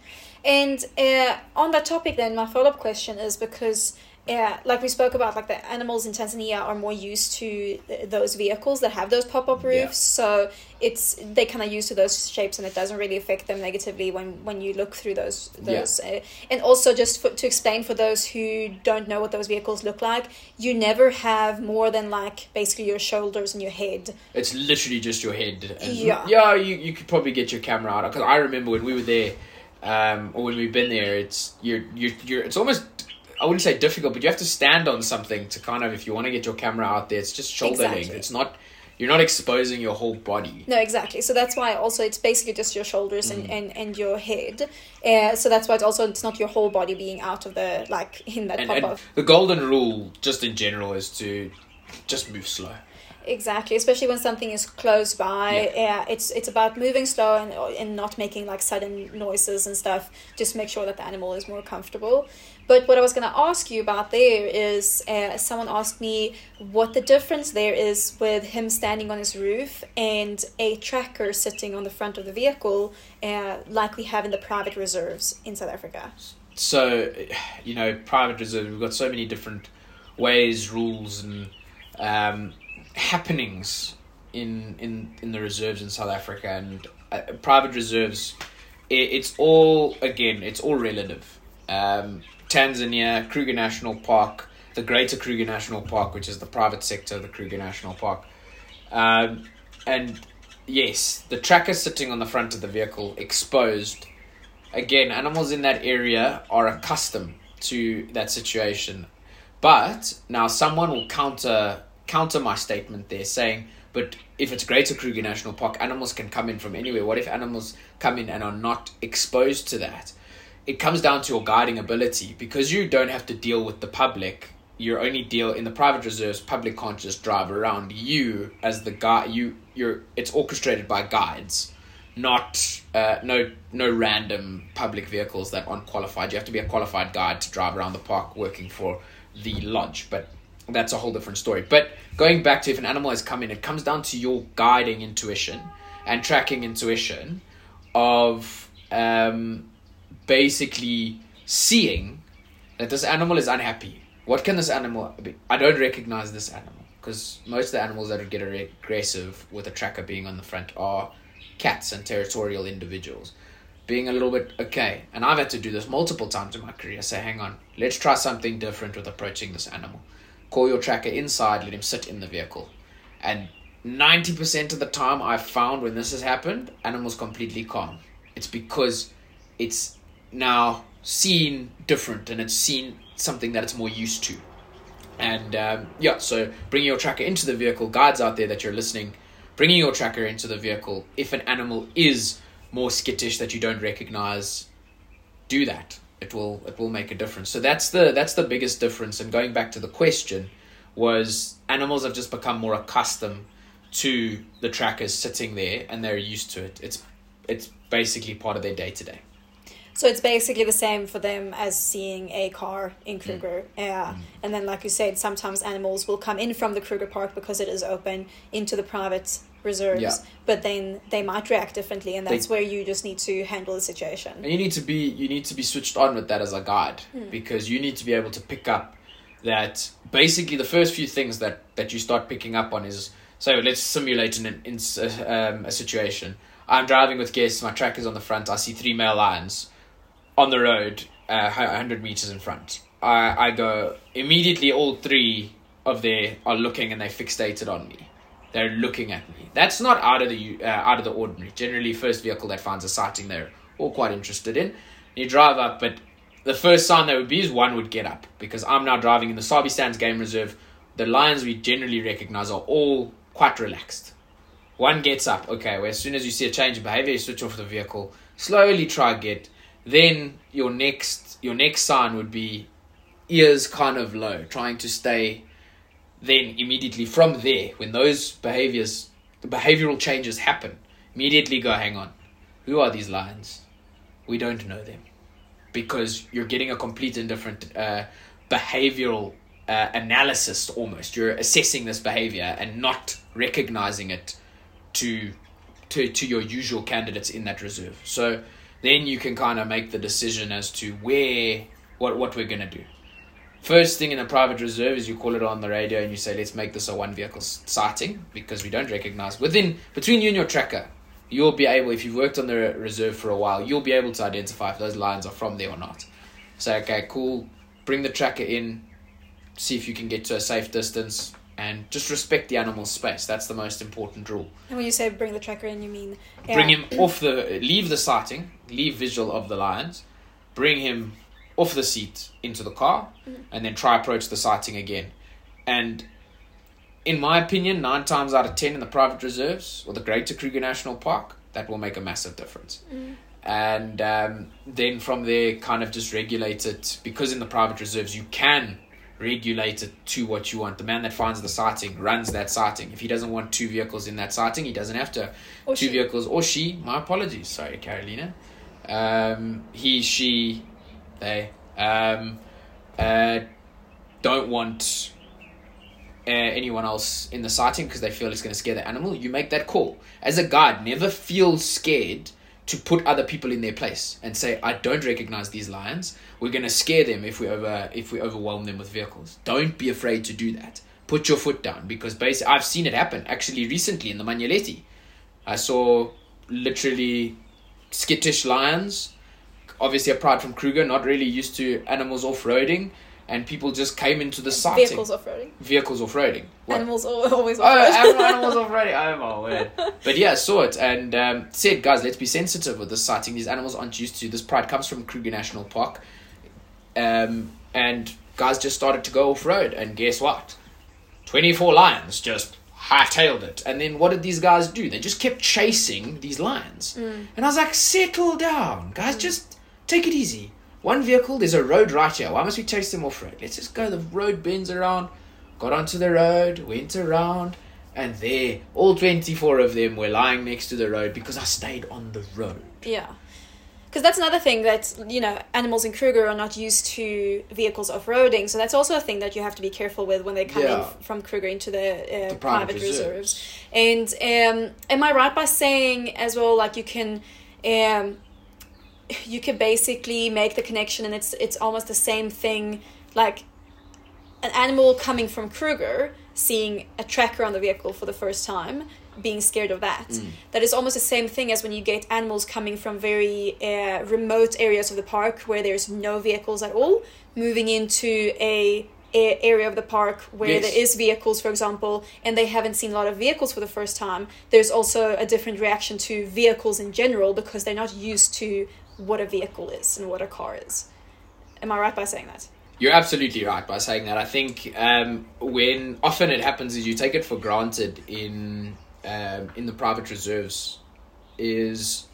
S2: And uh, on that topic, then, my follow up question is because, uh, like we spoke about, like the animals in Tanzania are more used to th- those vehicles that have those pop up roofs.
S1: Yeah.
S2: So it's they kind of used to those shapes, and it doesn't really affect them negatively when when you look through those
S1: Yeah.
S2: those. Uh, and also, just for, to explain for those who don't know what those vehicles look like, you never have more than like basically your shoulders and your head.
S1: It's literally just your head. And
S2: Yeah.
S1: Yeah, you, you could probably get your camera out because I remember when we were there, um, or when we've been there. It's you're you're you're. It's almost I wouldn't say difficult, but you have to stand on something to kind of if you want to get your camera out there. It's just shoulder
S2: Exactly.
S1: length. It's not. You're not exposing your whole body.
S2: No, exactly. So that's why also it's basically just your shoulders
S1: Mm.
S2: and, and, and your head. Uh, so that's why it's also it's not your whole body being out of the like in that
S1: And,
S2: pop up.
S1: the golden rule, just in general, is to just move slow.
S2: Exactly, especially when something is close by. Yeah, it's it's about moving slow and and not making like sudden noises and stuff. Just make sure that the animal is more comfortable. But what I was gonna ask you about there is, uh, someone asked me what the difference there is with him standing on his roof and a tracker sitting on the front of the vehicle, uh, like we have in the private reserves in South Africa.
S1: so you know private reserves, we've got so many different ways rules and um, happenings in in in the reserves in south africa and uh, private reserves it, it's all again it's all relative um, tanzania kruger national park the greater kruger national park which is the private sector of the kruger national park um, and yes the tracker sitting on the front of the vehicle exposed again, animals in that area are accustomed to that situation. But now someone will counter counter my statement there, saying, "But if it's Greater Kruger National Park, animals can come in from anywhere. What if animals come in and are not exposed to that?" It comes down to your guiding ability because you don't have to deal with the public. You only deal in the private reserves. Public can't just drive around. You, as the guy, you you're it's orchestrated by guides not uh, no no random public vehicles that aren't qualified. You have to be a qualified guide to drive around the park working for the lodge, but that's a whole different story. But going back to if an animal has come in, it comes down to your guiding intuition and tracking intuition of um, basically seeing that this animal is unhappy. What can this animal be? I don't recognize this animal because most of the animals that would get aggressive with a tracker being on the front are cats and territorial individuals. Being a little bit okay, and I've had to do this multiple times in my career. Say, hang on, let's try something different with approaching this animal. Call your tracker inside, let him sit in the vehicle. And 90% of the time I've found when this has happened, animals completely calm. It's because it's now seen different and it's seen something that it's more used to. And um, yeah, so bringing your tracker into the vehicle, guides out there that you're listening, bringing your tracker into the vehicle if an animal is more skittish that you don't recognize do that it will it will make a difference. So that's the that's the biggest difference. And going back to the question was animals have just become more accustomed to the trackers sitting there and they're used to it. It's it's basically part of their day to day
S2: So it's basically the same for them as seeing a car in mm. Kruger. Yeah. Mm. And then, like you said, sometimes animals will come in from the Kruger Park because it is open into the private reserves.
S1: Yeah.
S2: But then they might react differently, and
S1: They-
S2: that's where you just need to handle the situation.
S1: And you need to be you need to be switched on with that as a guide because you need to be able to pick up that basically the first few things that that you start picking up on is so let's simulate an in, um, a situation. I'm driving with guests. My track is on the front. I see three male lions on the road, uh, hundred meters in front. I I go immediately. All three of they are looking and they fixated on me. They're looking at me. That's not out of the uh, out of the ordinary. Generally, first vehicle that finds a sighting, they're all quite interested in. You drive up, but the first sign that would be is one would get up because I'm now driving in the Sabi Sands Game Reserve. The lions we generally recognize are all quite relaxed. One gets up, okay. As soon as you see a change in behavior, you switch off the vehicle. Slowly try get. Then your next your next sign would be ears kind of low, trying to stay. Then immediately from there, when those behaviors, the behavioral changes happen, immediately go, hang on, who are these lions? We don't know them, because you're getting a complete and different uh, behavioral uh, analysis. Almost, you're assessing this behavior and not recognizing it to to to your usual candidates in that reserve. So then you can kind of make the decision as to where what what we're gonna do. First thing in a private reserve is you call it on the radio and you say, let's make this a one vehicle s- sighting because we don't recognize within between you and your tracker. You'll be able, if you've worked on the re- reserve for a while, you'll be able to identify if those lines are from there or not. Say, okay, cool. Bring the tracker in, see if you can get to a safe distance, and just respect the animal's space. That's the most important rule
S2: And when you say bring the tracker in, you mean yeah.
S1: bring him off the leave the sighting leave visual of the lions bring him off the seat into the car and then try approach the sighting again. And in my opinion nine times out of ten in the private reserves or the greater kruger national park that will make a massive difference. And um, then from there kind of just regulate it. Because in the private reserves you can regulate it to what you want. The man that finds the sighting runs that sighting. If he doesn't want two vehicles in that sighting he doesn't have to
S2: Or
S1: two
S2: she.
S1: vehicles. Or she my apologies. Sorry carolina. Um, he she they um, uh, don't want uh, anyone else in the sighting because they feel it's going to scare the animal. You make that call. As a guide never feel scared to put other people in their place and say i don't recognize these lions. We're going to scare them if we over if we overwhelm them with vehicles. Don't be afraid to do that. Put your foot down because basically i've seen it happen actually recently in the Manyeleti. I saw literally skittish lions. Obviously, a pride from Kruger, not really used to animals off roading, and people just came into the sighting.
S2: vehicles off roading.
S1: Vehicles off roading.
S2: Animals always
S1: Oh,
S2: off roading.
S1: animal- animals off roading. Oh my word! But yeah, saw it and um, said, guys, let's be sensitive with this sighting. These animals aren't used to. This pride comes from Kruger National Park, um, and guys just started to go off road, and guess what? Twenty four lions just hightailed it. And then what did these guys do? They just kept chasing these lions. And I was like, settle down, guys, just take it easy. One vehicle, there's a road right here. Why must we chase them off road? Let's just go. The road bends around. Got onto the road, went around, and there, all 24 of them were lying next to the road because I stayed on the road.
S2: Yeah. Because that's another thing that, you know, animals in Kruger are not used to vehicles off roading. So that's also a thing that you have to be careful with when they come in f- from Kruger into the, uh,
S1: The
S2: private,
S1: private
S2: reserves. And um, am I right by saying as well, like you can. Um, you can basically make the connection and it's it's almost the same thing. Like an animal coming from Kruger seeing a tracker on the vehicle for the first time being scared of that. That is almost the same thing as when you get animals coming from very uh, remote areas of the park where there's no vehicles at all moving into a, a area of the park where
S1: Yes.
S2: there is vehicles for example and they haven't seen a lot of vehicles for the first time there's also a different reaction to vehicles in general because they're not used to what a vehicle is and what a car is am i right by saying that
S1: You're absolutely right by saying that. I think um, when often it happens is you take it for granted in um, in the private reserves is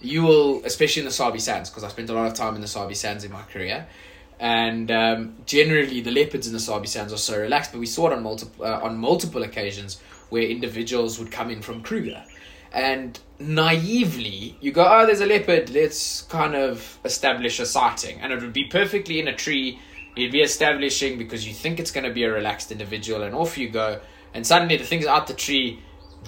S1: you will, especially in the Sabi Sands, because I spent a lot of time in the Sabi Sands in my career, and um, generally the leopards in the Sabi Sands are so relaxed. But we saw it on multiple uh, on multiple occasions where individuals would come in from Kruger, and naively you go, "Oh, there's a leopard. Let's kind of establish a sighting," and it would be perfectly in a tree. You'd be establishing because you think it's going to be a relaxed individual, and off you go, and suddenly the thing's out the tree,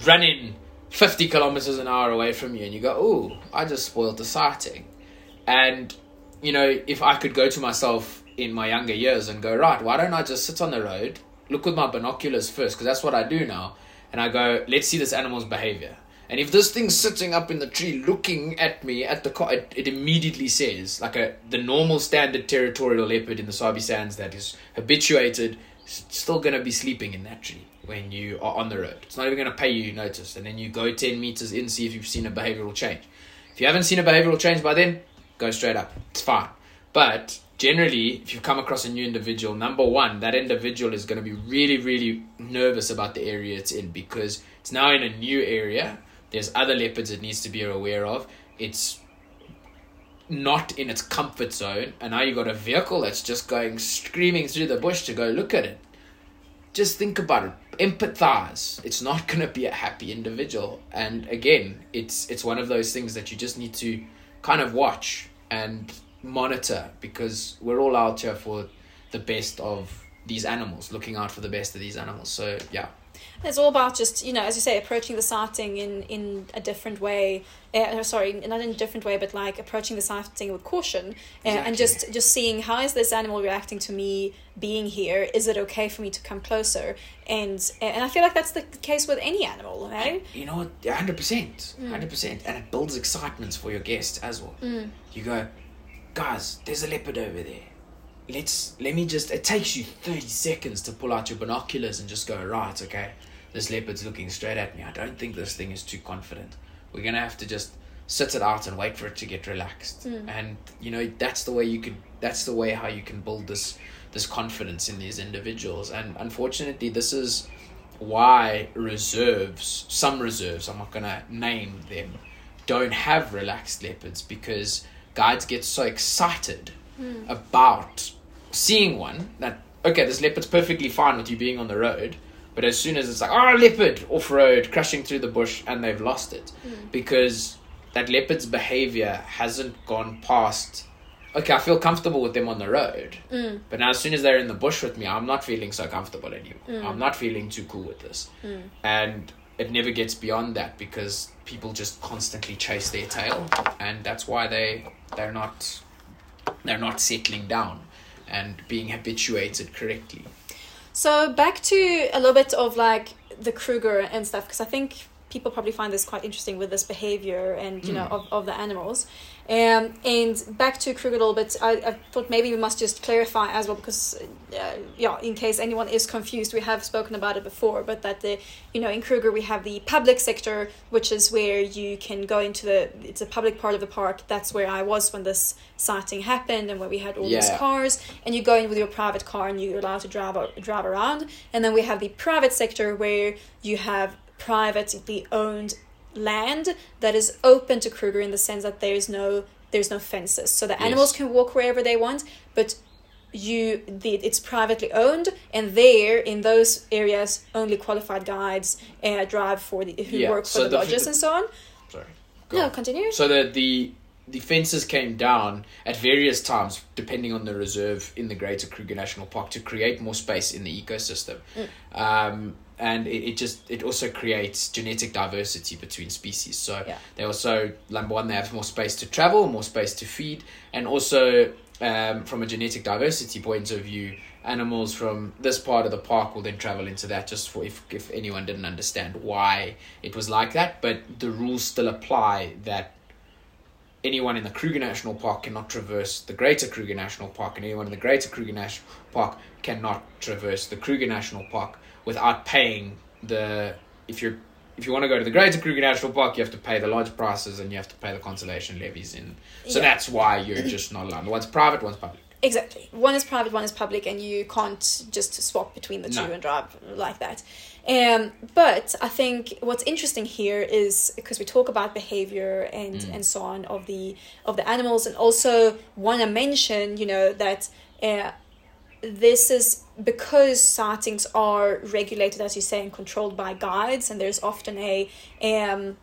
S1: running 50 kilometers an hour away from you, and you go, "Oh, I just spoiled the sighting," and you know, if I could go to myself in my younger years and go, right, why don't I just sit on the road, look with my binoculars first, because that's what I do now, and I go, let's see this animal's behavior. And if this thing's sitting up in the tree looking at me at the car, it, it immediately says, like a the normal standard territorial leopard in the Sabi Sands that is habituated, still going to be sleeping in that tree when you are on the road. It's not even going to pay you notice. And then you go 10 meters in, see if you've seen a behavioral change. If you haven't seen a behavioral change by then, go straight up. It's fine. But generally, if you've come across a new individual, number one, that individual is going to be really, really nervous about the area it's in because it's now in a new area. There's other leopards it needs to be aware of. It's not in its comfort zone, and now you've got a vehicle that's just going screaming through the bush to go look at it. Just think about it. Empathize. It's not to be a happy individual, and again, it's it's one of those things that you just need to kind of watch and monitor because we're all out here for the best of these animals, looking out for the best of these animals. So yeah,
S2: It's all about just you know, as you say, approaching the sighting in in a different way. Uh, sorry, not in a different way, but like approaching the sighting with caution, uh, and just just seeing how is this animal reacting to me being here. Is it okay for me to come closer? And and I feel like that's the case with any animal, right?
S1: you know what? hundred percent, hundred percent, and it builds excitement for your guests as well. You go, guys, there's a leopard over there. Let's let me just. It takes you thirty seconds to pull out your binoculars and just go right. Okay, this leopard's looking straight at me. I don't think this thing is too confident. We're gonna have to just sit it out and wait for it to get relaxed. Hmm. And you know that's the way you could. That's the way how you can build this this confidence in these individuals. And unfortunately, this is why reserves, some reserves, I'm not gonna name them, don't have relaxed leopards because guides get so excited hmm. about seeing one that okay, this leopard's perfectly fine with you being on the road, but as soon as it's like oh leopard off road crashing through the bush and they've lost it hmm. because that leopard's behavior hasn't gone past. Okay, I feel comfortable with them on the road, hmm. but now as soon as they're in the bush with me, I'm not feeling so comfortable anymore. Hmm. I'm not feeling too cool with this, and it never gets beyond that because people just constantly chase their tail, and that's why they they're not they're not settling down and being habituated correctly.
S2: So back to a little bit of like the Kruger and stuff because I think people probably find this quite interesting with this behavior and you know mm. of, of the animals. Um, and back to Kruger a little bit, I, I thought maybe we must just clarify as well because uh, yeah, in case anyone is confused, we have spoken about it before, but that the you know in Kruger we have the public sector, which is where you can go into the it's a public part of the park. That's where I was when this sighting happened and where we had all these cars. And you go in with your private car and you're allowed to drive drive around. And then we have the private sector where you have privately owned land that is open to Kruger in the sense that there's no there's no fences so the animals
S1: Yes.
S2: can walk wherever they want but you the it's privately owned and there in those areas only qualified guides uh, drive for the who
S1: Yeah,
S2: work for
S1: so
S2: the,
S1: the-
S2: lodges and so on
S1: Sorry. Go
S2: no
S1: on.
S2: continue
S1: So the the the fences came down at various times, depending on the reserve in the Greater Kruger National Park, to create more space in the ecosystem. Um, and it, it just it also creates genetic diversity between species. So
S2: Yeah.
S1: they also number one they have more space to travel, more space to feed, and also um, from a genetic diversity point of view, animals from this part of the park will then travel into that. Just for if if anyone didn't understand why it was like that, but the rules still apply that anyone in the Kruger National Park cannot traverse the Greater Kruger National Park, and anyone in the Greater Kruger National Park cannot traverse the Kruger National Park without paying the. If you're if you want to go to the Greater Kruger National Park, you have to pay the lodge prices and you have to pay the conservation levies in. So
S2: Yeah.
S1: that's why you're just not allowed. One's private, one's public.
S2: Exactly. One is private, one is public, and you can't just swap between the two and drive like that. Um, but I think what's interesting here is because we talk about behavior and
S1: Mm.
S2: and so on of the of the animals, and also want to mention, you know, that uh, this is because sightings are regulated, as you say, and controlled by guides, and there's often a um,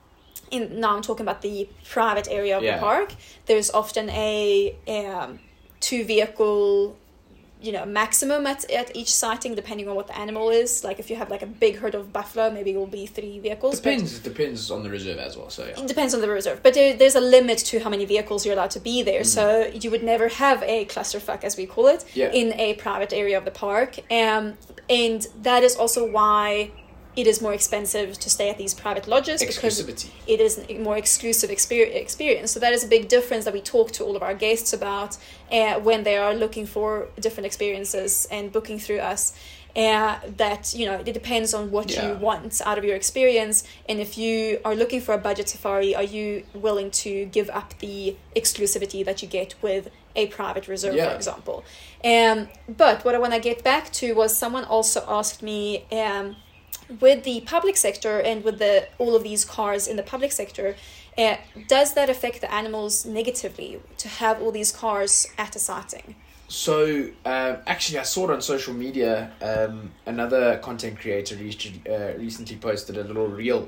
S2: in now I'm talking about the private area of
S1: Yeah.
S2: the park. There's often a um, two vehicle you know maximum at, at each sighting depending on what the animal is like if you have like a big herd of buffalo maybe it will be three vehicles
S1: Depends. It depends on the reserve as well. So yeah.
S2: it depends on the reserve, but there, there's a limit to how many vehicles you're allowed to be there.
S1: Mm.
S2: So you would never have a clusterfuck, as we call it,
S1: Yeah.
S2: in a private area of the park. Um, and that is also why it is more expensive to stay at these private lodges because it is a more exclusive exper- experience. So that is a big difference that we talk to all of our guests about uh, when they are looking for different experiences and booking through us. Uh, that you know it depends on what
S1: Yeah.
S2: you want out of your experience and if you are looking for a budget safari are you willing to give up the exclusivity that you get with a private reserve
S1: Yeah.
S2: for example um, but what i want to get back to was someone also asked me um, with the public sector and with the all of these cars in the public sector uh, does that affect the animals negatively to have all these cars at a sighting
S1: So um, actually, I saw it on social media. Um, another content creator recently, uh, recently posted a little reel,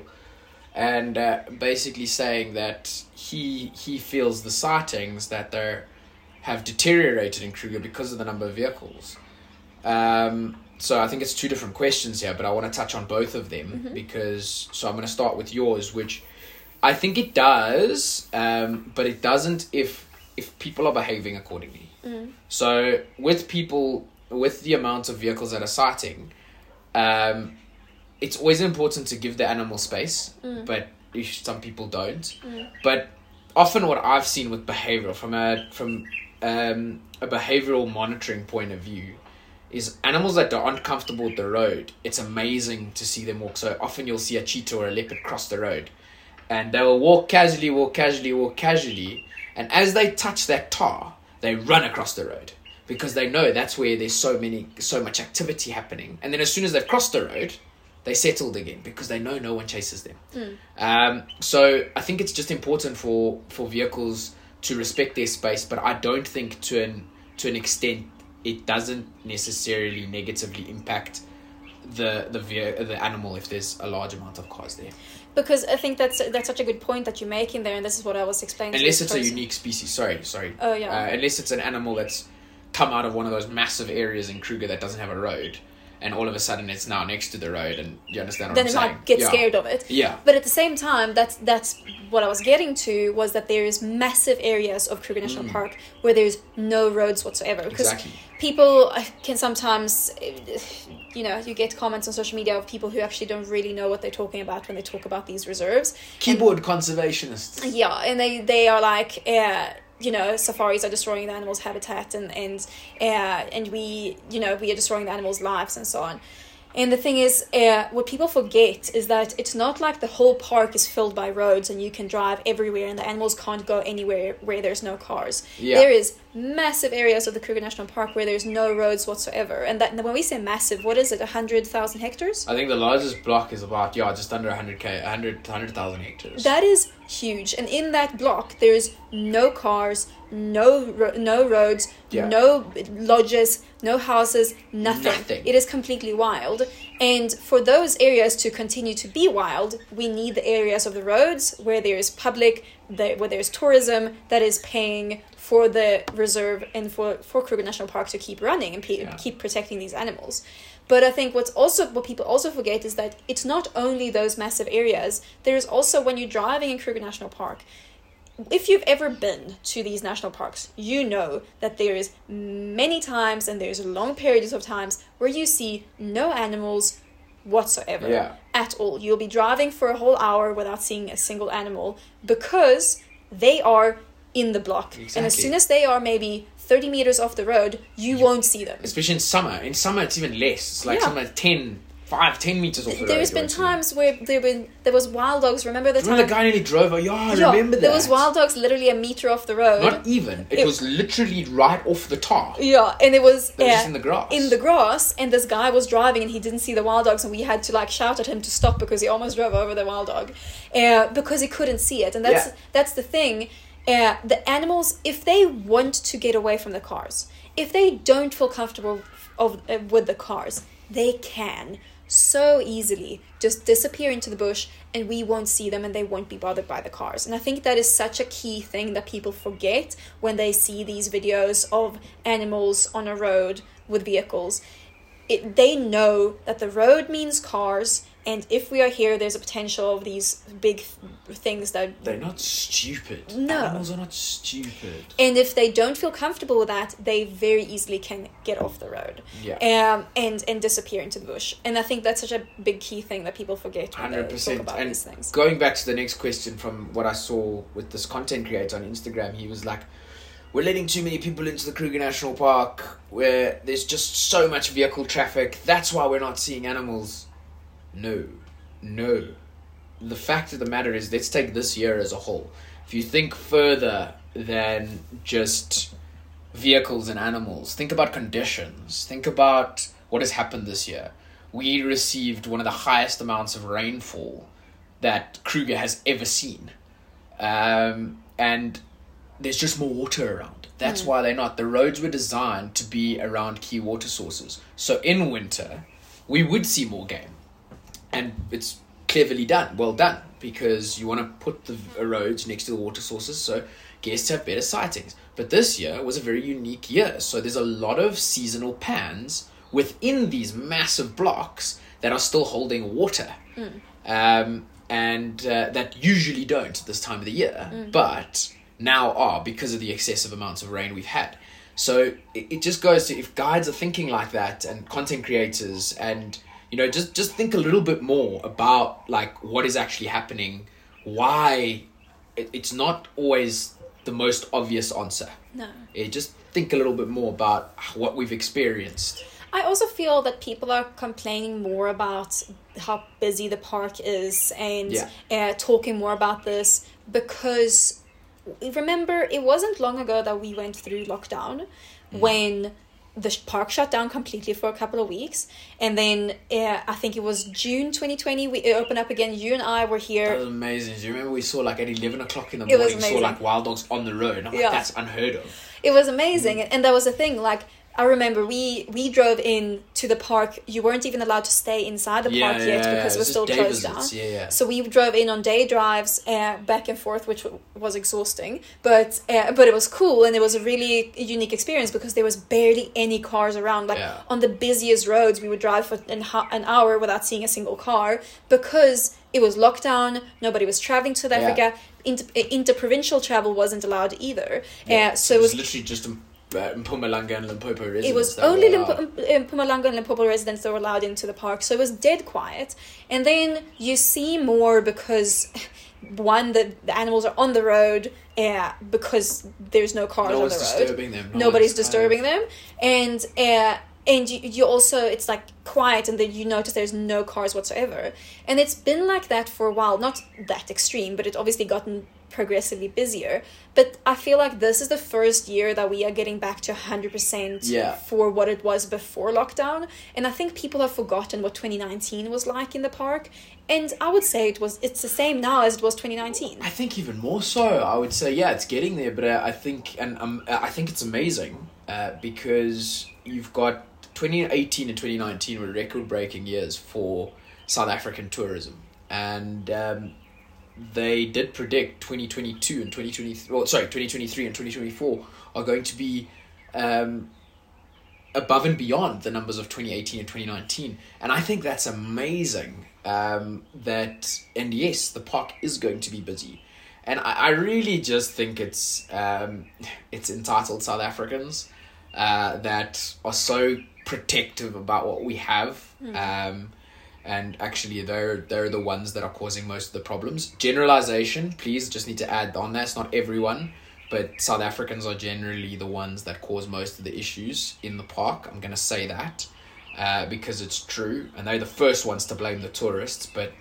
S1: and uh, basically saying that he he feels the sightings that they have deteriorated in Kruger because of the number of vehicles. Um, so I think it's two different questions here, but I want to touch on both of them because so I'm going to start with yours, which I think it does, um, but it doesn't if if people are behaving accordingly. So with people with the amount of vehicles that are sighting, um, it's always important to give the animal space, but if some people don't. But often, what I've seen with behavioral from a from um, a behavioral monitoring point of view is animals that aren't comfortable with the road. It's amazing to see them walk. So often, you'll see a cheetah or a leopard cross the road, and they will walk casually, walk casually, walk casually, and as they touch that tar, they run across the road because they know that's where there's so many so much activity happening and then as soon as they've crossed the road they settled again because they know no one chases them um, so i think it's just important for for vehicles to respect their space but i don't think to an to an extent it doesn't necessarily negatively impact the the the animal if there's a large amount of cars there.
S2: Because i think that's that's such a good point that you're making there and this is what i was explaining
S1: unless it's a unique species sorry sorry.
S2: Oh, yeah.
S1: uh, unless it's an animal that's come out of one of those massive areas in Kruger that doesn't have a road and all of a sudden it's now next to the road and you understand what
S2: then
S1: I'm saying
S2: might get
S1: yeah.
S2: scared of it
S1: yeah
S2: But at the same time, that's that's what I was getting to was that there is massive areas of Kruger National Park where there's no roads whatsoever. Because
S1: Mm. Exactly.
S2: people uh, can sometimes, you know, you get comments on social media of people who actually don't really know what they're talking about when they talk about these reserves.
S1: keyboard conservationists
S2: Yeah, and they they are like, uh, you know, safaris are destroying the animals' habitat, and and uh, and we, you know, we are destroying the animals' lives and so on. And the thing is, uh, what people forget is that it's not like the whole park is filled by roads and you can drive everywhere and the animals can't go anywhere where there's no cars.
S1: Yeah.
S2: There is massive areas of the Kruger National Park where there's no roads whatsoever. And that when we say massive, what is it? 100,000 hectares?
S1: I think the largest block is about yeah just under 100k 100 hectares
S2: That is huge, and in that block, there's no cars, no ro- no roads,
S1: Yeah.
S2: no lodges, no houses, nothing.
S1: Nothing.
S2: It is completely wild. And for those areas to continue to be wild, we need the areas of the roads where there is public, where there's tourism that is paying for the reserve and for for Kruger National Park to keep running and pe-
S1: Yeah.
S2: keep protecting these animals. But I think what's also what people also forget is that it's not only those massive areas. There's also when you're driving in Kruger National Park, if you've ever been to these national parks, you know that there is many times and there's long periods of times where you see no animals whatsoever
S1: Yeah.
S2: at all. You'll be driving for a whole hour without seeing a single animal because they are in the block. And as soon as they are maybe 30 meters off the road, you won't see them.
S1: especially in summer in summer it's even less it's like
S2: Yeah.
S1: like 10 five, ten meters off the road.
S2: There's
S1: you
S2: been times where there been there was wild dogs. Remember the
S1: Remember
S2: time?
S1: the guy nearly drove? over- Yeah, I
S2: Yeah,
S1: remember that.
S2: There was wild dogs literally a meter off the road.
S1: Not even. It,
S2: It-
S1: was literally right off the tar.
S2: yeah, and it was uh,
S1: just in the grass.
S2: in the grass, and this guy was driving, and he didn't see the wild dogs, and we had to like shout at him to stop because he almost drove over the wild dog, uh, because he couldn't see it, and that's
S1: Yeah.
S2: that's the thing. Uh, the animals, if they want to get away from the cars, if they don't feel comfortable of uh, with the cars, they can so easily just disappear into the bush and we won't see them and they won't be bothered by the cars. And I think that is such a key thing that people forget when they see these videos of animals on a road with vehicles. It, they know that the road means cars and if we are here there's a potential of these big th- things that
S1: They're not stupid.
S2: No.
S1: Animals are not stupid.
S2: and if they don't feel comfortable with that, they very easily can get off the road.
S1: Yeah.
S2: Um, and and disappear into the bush. And I think that's such a big key thing that people forget when
S1: Hundred
S2: they talk
S1: percent.
S2: about
S1: And
S2: these things.
S1: going back to the next question from what I saw with this content creator on Instagram, he was like, "We're letting too many people into the Kruger National Park, where there's just so much vehicle traffic. That's why we're not seeing animals." No, no. The fact of the matter is, let's take this year as a whole. If you think further than just vehicles and animals. Think about conditions. Think about what has happened this year. We received one of the highest amounts of rainfall that Kruger has ever seen. Um, and there's just more water around. That's why they're not. The roads were designed to be around key water sources. So in winter, we would see more game. And it's cleverly done, well done, because you want to put the roads next to the water sources so guests have better sightings. But this year was a very unique year, so there's a lot of seasonal pans within these massive blocks that are still holding water. Um, and uh, that usually don't at this time of the year, but now are because of the excessive amounts of rain we've had. So it, it just goes to if guides are thinking like that and content creators and you know just just think a little bit more about like what is actually happening, why it, it's not always the most obvious answer.
S2: No.
S1: It just think a little bit more about what we've experienced.
S2: I also feel that people are complaining more about how busy the park is and
S1: Yeah.
S2: uh, talking more about this because remember it wasn't long ago that we went through lockdown when the park shut down completely for a couple of weeks and then uh, I think it was June 2020 we it opened up again you and I were here
S1: That was amazing. Do you remember we saw like at eleven o'clock in the morning, saw like wild dogs on the road.
S2: Yeah.
S1: like, that's unheard of.
S2: it was amazing and that was the thing like i remember we we drove in to the park you weren't even allowed to stay inside the
S1: Yeah,
S2: park
S1: yeah,
S2: yet
S1: yeah,
S2: because
S1: it
S2: it was
S1: was
S2: still closed
S1: visits,
S2: down
S1: yeah, yeah.
S2: so we drove in on day drives uh, back and forth which w- was exhausting but uh, but it was cool and it was a really unique experience because there was barely any cars around like
S1: Yeah.
S2: on the busiest roads we would drive for an, an hour without seeing a single car because it was lockdown nobody was traveling to South
S1: Yeah.
S2: africa Inter- uh, interprovincial travel wasn't allowed either
S1: Yeah.
S2: uh, so it was
S1: literally just in, uh, Mpumalanga and Limpopo residents.
S2: it was only
S1: were
S2: Limpo-
S1: allowed.
S2: um, Mpumalanga and Limpopo residents that were allowed into the park, so it was dead quiet. And then you see more because one, the, the animals are on the road, yeah, because there's no cars
S1: No
S2: on the road.
S1: disturbing them. No
S2: Nobody's disturbing them, and uh, and you, you also it's like quiet, and then you notice there's no cars whatsoever. And it's been like that for a while, not that extreme, but it's obviously gotten progressively busier. But I feel like this is the first year that we are getting back to 100%
S1: Yeah.
S2: for what it was before lockdown. And I think people have forgotten what 2019 was like in the park. And I would say it was it's the same now as it was 2019.
S1: I think even more so. I would say, yeah, it's getting there, but uh, I think, and um, I think it's amazing uh, because you've got 2018 and 2019 were record-breaking years for South African tourism, and um, they did predict 2022 and 2023. Well, sorry, 2023 and 2024 are going to be. Um, above and beyond the numbers of 2018 and 2019 and i think that's amazing um, that and yes the park is going to be busy and i, I really just think it's um, it's entitled south africans uh, that are so protective about what we have um, and actually they're they're the ones that are causing most of the problems generalization please just need to add on that it's not everyone but South Africans are generally the ones that cause most of the issues in the park. I'm going to say that. uh, because it's true, and they're the first ones to blame the tourists. But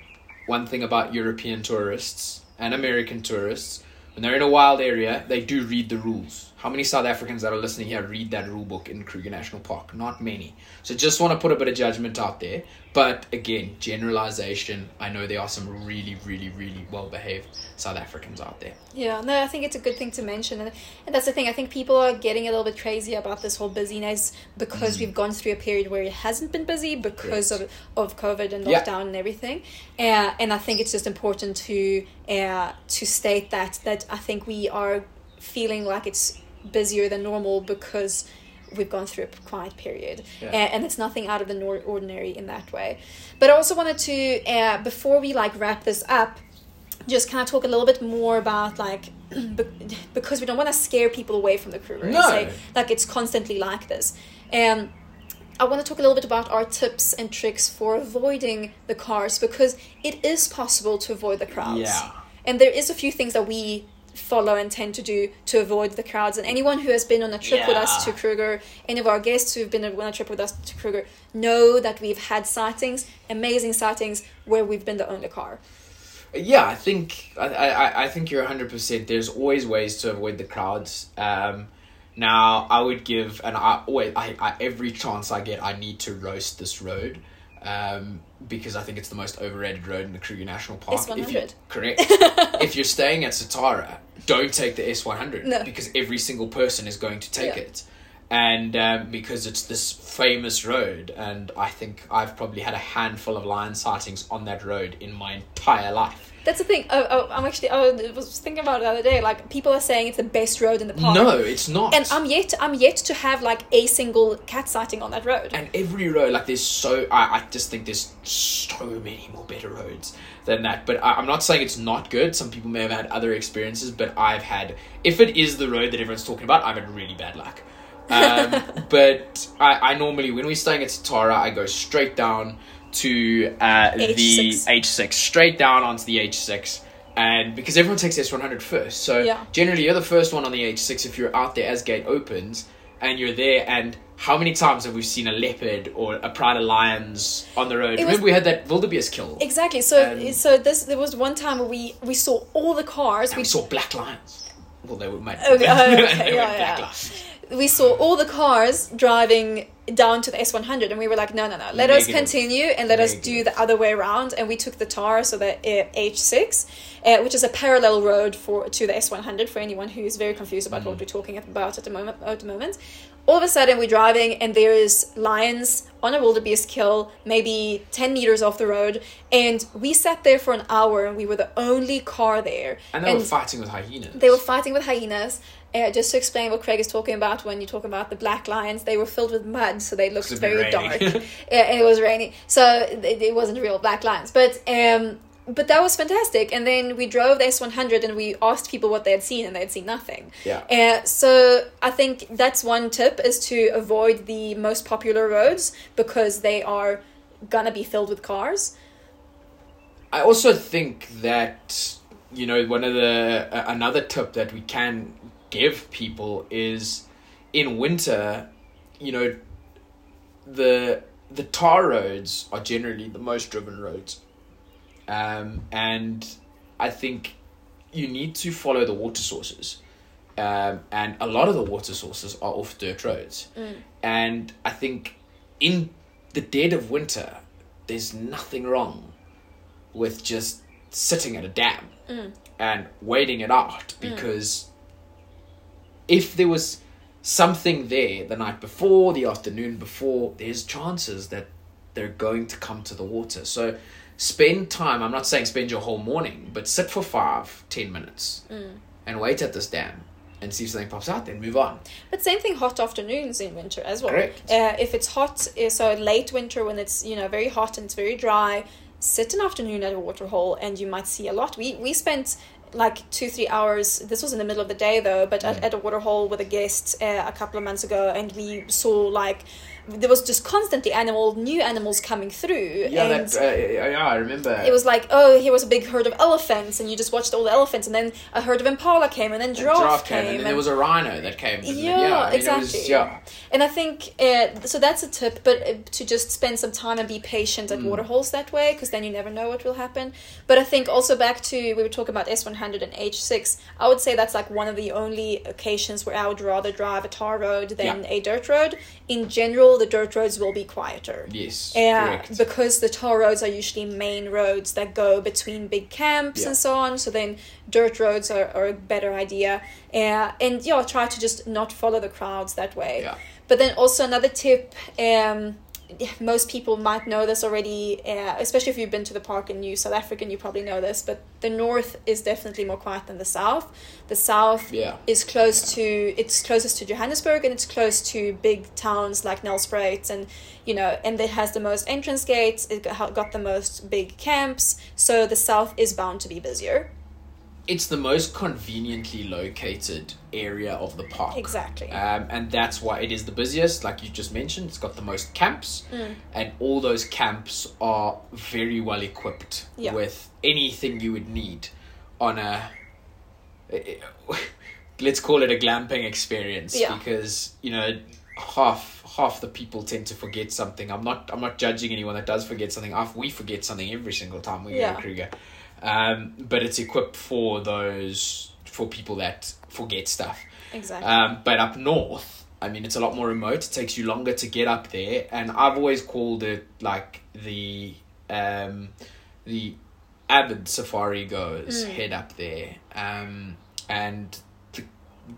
S1: one thing about European tourists and American tourists, when they're in a wild area, they do read the rules. How many South Africans that are listening here read that rule book in Kruger National Park? Not many. So just want to put a bit of judgment out there. But again, generalization. I know there are some really, really, really well behaved South Africans out there.
S2: Yeah, no, I think it's a good thing to mention. And, and that's the thing. I think people are getting a little bit crazy about this whole busyness because
S1: Mm.
S2: we've gone through a period where it hasn't been busy because
S1: Correct.
S2: of, of COVID and
S1: Yeah.
S2: lockdown and everything. Uh, and I think it's just important to uh, to state that that I think we are feeling like it's busier than normal because we've gone through a quiet period
S1: Yeah.
S2: and, and it's nothing out of the nor- ordinary in that way but i also wanted to uh, before we like wrap this up just kind of talk a little bit more about like be- because we don't want to scare people away from the and
S1: No.
S2: say like it's constantly like this and I want to talk a little bit about our tips and tricks for avoiding the cars because it is possible to avoid the crowds.
S1: Yeah.
S2: And there is a few things that we follow and tend to do to avoid the crowds. And anyone who has been on a trip with us to Kruger, any of our guests who've been on a trip with us to Kruger, know that we've had sightings, amazing sightings, where we've been the only car.
S1: Yeah, I think I, I, I think you're hundred percent. There's always ways to avoid the crowds. Um, now I would give, and I always, I, I every chance I get, I need to roast this road, um, because I think it's the most overrated road in the Kruger National Park.
S2: S100.
S1: If you, correct. if you're staying at Satara, don't take the S one hundred
S2: No.
S1: because every single person is going to take
S2: Yeah.
S1: it. And um, because it's this famous road, and I think I've probably had a handful of lion sightings on that road in my entire life.
S2: That's the thing. I, I, I'm actually I was thinking about it the other day. Like people are saying it's the best road in the park.
S1: No, it's not.
S2: And I'm yet I'm yet to have like a single cat sighting on that road.
S1: and every road, like there's so I, I just think there's so many more better roads than that. But I, I'm not saying it's not good. Some people may have had other experiences, but I've had. If it is the road that everyone's talking about, I've had really bad luck. Um, but I, I normally when we're staying at Satara, I go straight down to uh, the
S2: H6.
S1: H6, straight down onto the H6. And because everyone takes S100 first, so
S2: Yeah.
S1: generally you're the first one on the H6 if you're out there as gate opens and you're there. And how many times have we seen a leopard or a pride of lions on the road? Remember we had that wildebeest kill.
S2: Exactly. So
S1: Um,
S2: so this there was one time where we we saw all the cars. We
S1: we saw black lions. Well, they were made.
S2: Okay, oh, okay,
S1: they
S2: yeah,
S1: were black
S2: yeah. We saw all the cars driving down to the S100 and we were like no no no. Let us continue and let us do the other way around. And we took the tar so the uh, H6 uh, which is a parallel road for to the S100 for anyone who is very confused about what we're talking about at the moment at the moment. All of a sudden we're driving and there is lions on a wildebeest kill maybe 10 meters off the road. And we sat there for an hour and we were the only car there.
S1: And they were fighting with hyenas.
S2: they were fighting with hyenas. Uh, just to explain what Craig is talking about when you talk about the black lions, they were filled with mud, so they looked very dark. and it was raining, so it, it wasn't real black lions. But um, but that was fantastic. And then we drove the S one hundred, and we asked people what they had seen, and they had seen nothing.
S1: Yeah.
S2: Uh, so I think that's one tip is to avoid the most popular roads because they are gonna be filled with cars.
S1: I also think that you know one of the uh, another tip that we can give people is in winter, you know, the the tar roads are generally the most driven roads, um, and I think you need to follow the water sources, um, and a lot of the water sources are off dirt roads, and I think in the dead of winter, there's nothing wrong with just sitting at a dam and waiting it out because if there was something there the night before, the afternoon before, there's chances that they're going to come to the water. So spend time, I'm not saying spend your whole morning, but sit for five, ten minutes and wait at this dam and see if something pops out, then move on.
S2: But same thing, hot afternoons in winter as well.
S1: Correct.
S2: Uh, if it's hot, uh, so late winter when it's you know very hot and it's very dry, sit an afternoon at a waterhole and you might see a lot. We we spent like two three hours. This was in the middle of the day though, but at, at a waterhole with a guest uh, a couple of months ago, and we saw like there was just constantly animal new animals coming through
S1: Yeah,
S2: and
S1: that, uh, yeah, I remember.
S2: it was like oh here was a big herd of elephants and you just watched all the elephants and then a herd of impala came and then
S1: A
S2: giraffe, came,
S1: and then there was a rhino that came.
S2: Yeah,
S1: yeah I mean,
S2: exactly.
S1: It was, yeah,
S2: and I think uh, so. That's a tip, but uh, to just spend some time and be patient at
S1: Mm.
S2: waterholes that way, because then you never know what will happen. But I think also back to we were talking about S one hundred and H six. I would say that's like one of the only occasions where I would rather drive a tar road than a dirt road. In general, the dirt roads will be quieter.
S1: yes, correct.
S2: because the tar roads are usually main roads that go between big camps
S1: Yeah.
S2: and so on. So then dirt roads are, are a better idea. Uh, and yeah, try to just not follow the crowds that way.
S1: Yeah.
S2: But then also another tip. Um, most people might know this already, uh, especially if you've been to the park in New South Africa, and you probably know this. But the north is definitely more quiet than the south. The south
S1: Yeah.
S2: is close to it's closest to Johannesburg and it's close to big towns like Nelspruit and you know and it has the most entrance gates. It got got the most big camps, so the south is bound to be busier.
S1: It's the most conveniently located area of the park.
S2: Exactly.
S1: Um, and that's why it is the busiest, like you just mentioned. It's got the most camps,
S2: Mm.
S1: and all those camps are very well equipped
S2: Yeah.
S1: with anything you would need on a. Let's call it a glamping experience
S2: Yeah.
S1: because you know half half the people tend to forget something. I'm not I'm not judging anyone that does forget something. i we forget something every single time we
S2: Yeah.
S1: go to Kruger, um, but it's equipped for those for people that forget stuff.
S2: Exactly.
S1: Um, but up north, I mean, it's a lot more remote. It takes you longer to get up there, and I've always called it like the um, the avid safari goers
S2: Mm.
S1: head up there, um, and the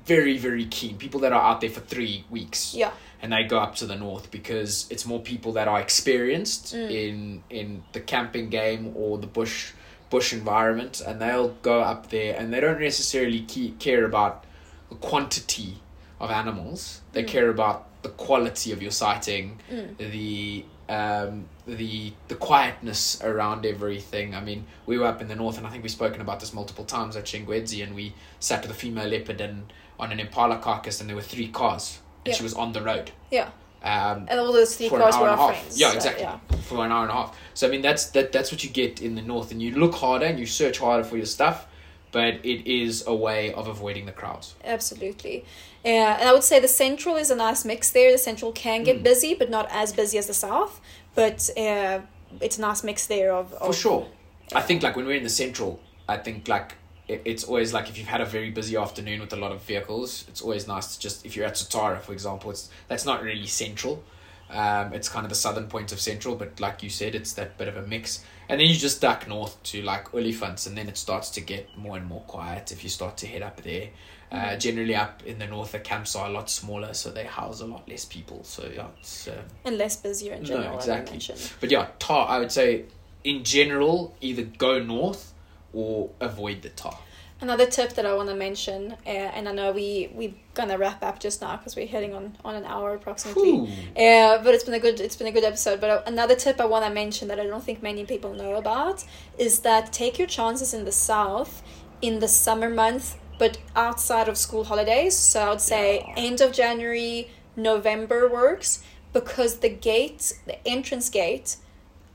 S1: very very keen people that are out there for three weeks
S2: yeah.
S1: and they go up to the north because it's more people that are experienced
S2: Mm.
S1: in in the camping game or the bush bush environment and they'll go up there and they don't necessarily ke- care about the quantity of animals they
S2: Mm.
S1: care about the quality of your sighting
S2: Mm.
S1: the um the the quietness around everything. I mean, we were up in the north, and I think we've spoken about this multiple times at Shingwedzi, and we sat with a female leopard and on an impala carcass, and there were three cars, and she was on the road.
S2: Yeah.
S1: Um,
S2: And all those three cars were our friends.
S1: Yeah,
S2: so,
S1: exactly.
S2: yeah.
S1: For an hour and a half. So I mean, that's that. That's what you get in the north, and you look harder and you search harder for your stuff, but it is a way of avoiding the crowds.
S2: Absolutely. Yeah, and I would say the central is a nice mix there. The central can get
S1: Mm.
S2: busy, but not as busy as the south. But uh, it's a nice mix there of, of
S1: For sure. I think like when we're in the central, I think like it, it's always like if you've had a very busy afternoon with a lot of vehicles, it's always nice to just if you're at Satara, for example, it's that's not really central. Um, it's kind of the southern point of central, but like you said, it's that bit of a mix. And then you just duck north to like Olifants, and then it starts to get more and more quiet if you start to head up there. Uh, generally, up in the north, the camps are a lot smaller, so they house a lot less people. So yeah, it's um,
S2: and less busier in general. I
S1: exactly. but yeah, tar. I would say, in general, either go north or avoid the tar.
S2: Another tip that I want to mention, uh, and I know we we gonna wrap up just now because we're heading on on an hour approximately. Yeah, but it's been a good it's been a good episode. But uh, another tip I want to mention that I don't think many people know about is that take your chances in the south in the summer month, but outside of school holidays. So I would say
S1: Yeah.
S2: end of January, November works because the gate, the entrance gate,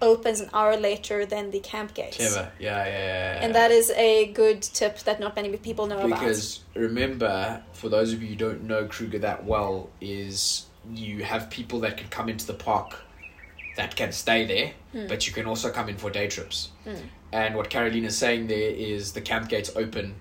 S2: opens an hour later than the camp gates.
S1: Clever. Yeah, yeah, yeah, yeah.
S2: And that is a good tip that not many people know about.
S1: because remember, for those of you who don't know Kruger that well, is you have people that can come into the park that can stay there,
S2: Hmm.
S1: but you can also come in for day trips.
S2: Mm.
S1: And what Carolina's saying there is the camp gates open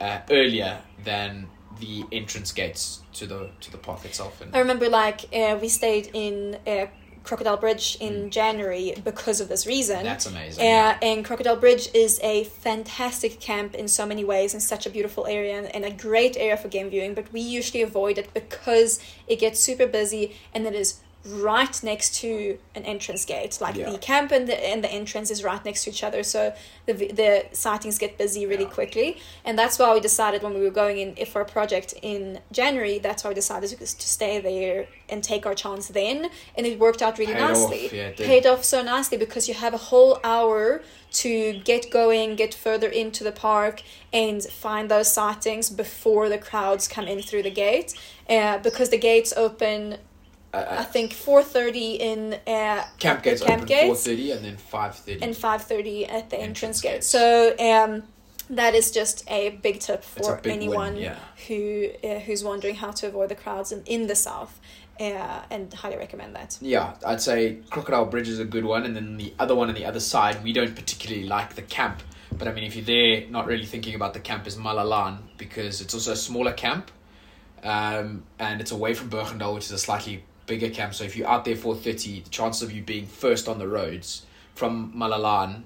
S1: uh, earlier than the entrance gates to the to the park itself. And
S2: I remember like uh, we stayed in uh, Crocodile Bridge in
S1: Mm.
S2: January because of this reason.
S1: that's amazing.
S2: Uh, and Crocodile Bridge is a fantastic camp in so many ways and such a beautiful area and, and a great area for game viewing. But we usually avoid it because it gets super busy and it is right next to an entrance gate. Like
S1: Yeah.
S2: the camp and the and the entrance is right next to each other, so the the sightings get busy really
S1: Yeah.
S2: quickly. And that's why we decided when we were going in if for a project in January, that's why we decided to, to stay there and take our chance then. And it worked out really
S1: Paid off,
S2: nicely.
S1: yeah, it.
S2: Paid off so nicely because you have a whole hour to get going, get further into the park, and find those sightings before the crowds come in through the gate. Uh, because the gates open
S1: Uh,
S2: I think four thirty in uh,
S1: camp gates
S2: camp
S1: open
S2: gates.
S1: four thirty and then five thirty.
S2: and five thirty at the entrance,
S1: Entrance
S2: gate.
S1: gates.
S2: So um, that is just a big tip for
S1: big win,
S2: anyone
S1: yeah.
S2: who uh, who's wondering how to avoid the crowds in, in the south, uh, and highly recommend that.
S1: Yeah, I'd say Crocodile Bridge is a good one, and then the other one on the other side, we don't particularly like the camp. But I mean, if you're there, not really thinking about the camp is Malelane because it's also a smaller camp, um, and it's away from Bergendal, which is a slightly bigger camp. So if you're out there for thirty, the chances of you being first on the roads from Malelane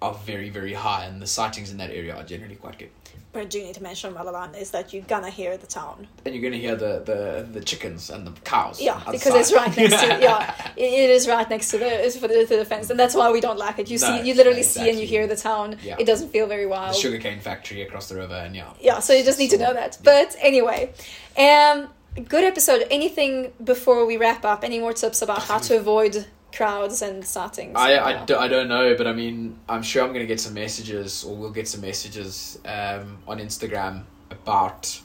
S1: are very very high, and the sightings in that area are generally quite good.
S2: But I do need to mention Malelane is that you're gonna hear the town.
S1: And you're gonna hear the the, the chickens and the cows.
S2: Yeah, because it's right next to yeah, it, it is right next to the it's for the, to the fence, and that's why we don't like it. You
S1: No,
S2: see, you literally see and you hear the town.
S1: Yeah.
S2: It doesn't feel very
S1: the
S2: wild.
S1: sugarcane factory across the river, and yeah.
S2: yeah, so you just need to know that. But anyway, um, good episode. Anything before we wrap up? Any more tips about how to avoid crowds and sightings?
S1: I, I, do, I don't know, but I mean, I'm sure I'm going to get some messages, or we'll get some messages um, on Instagram about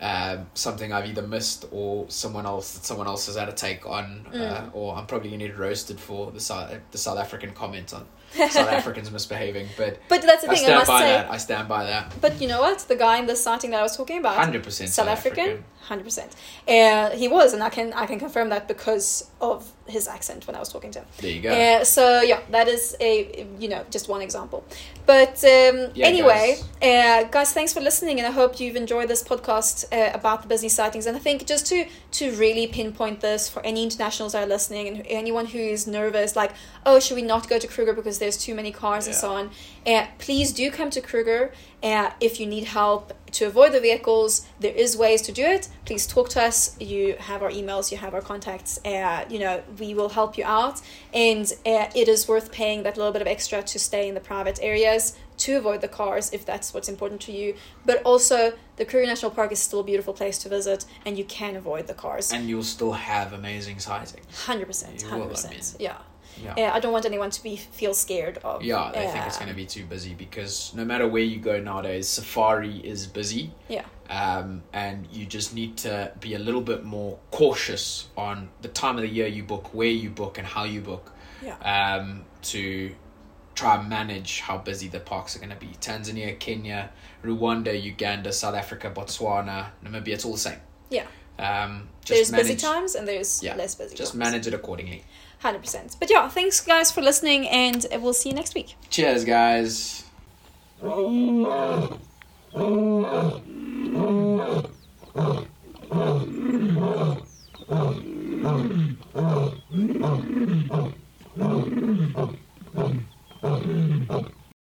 S1: um, something I've either missed or someone else that someone else has had a take on, uh,
S2: Mm.
S1: or I'm probably going to get roasted for the South, the South African comment on South Africans misbehaving. But
S2: But that's the thing. I,
S1: stand
S2: must
S1: by
S2: say.
S1: that. I stand by that.
S2: But you know what? The guy in the sighting that I was talking about,
S1: 100%
S2: South African, hundred percent. Uh, he was, and I can I can confirm that because of his accent when I was talking to him.
S1: There you go.
S2: Uh, so yeah, that is a you know just one example. But um,
S1: Yeah,
S2: anyway, guys. Uh, guys, thanks for listening, and I hope you've enjoyed this podcast uh, about the busy sightings. And I think just to to really pinpoint this for any internationals that are listening and anyone who is nervous, like oh, should we not go to Kruger because there's too many cars and so on. Uh, please do come to Kruger. Uh, if you need help to avoid the vehicles, there is ways to do it. Please talk to us. You have our emails, you have our contacts. Uh, you know, we will help you out. And uh, it is worth paying that little bit of extra to stay in the private areas to avoid the cars if that's what's important to you. But also, the Kruger National Park is still a beautiful place to visit, and you can avoid the cars.
S1: and you'll still have amazing sightings.
S2: Hundred percent,
S1: You will, I
S2: hundred percent. Yeah.
S1: Yeah.
S2: Yeah, I don't want anyone to be feel scared of.
S1: Yeah, they think it's
S2: uh,
S1: going to be too busy because no matter where you go nowadays, safari is busy.
S2: Yeah.
S1: Um, and you just need to be a little bit more cautious on the time of the year you book, where you book, and how you book
S2: Yeah.
S1: um, to try and manage how busy the parks are going to be. Tanzania, Kenya, Rwanda, Uganda, South Africa, Botswana, Namibia, it's all the same.
S2: Yeah.
S1: Um, just
S2: There's
S1: manage,
S2: busy times and there's
S1: Yeah,
S2: less busy
S1: Just
S2: times.
S1: manage it accordingly.
S2: Hundred percent. But yeah, thanks guys for listening, and we'll see you next week.
S1: Cheers, guys.
S3: Oh.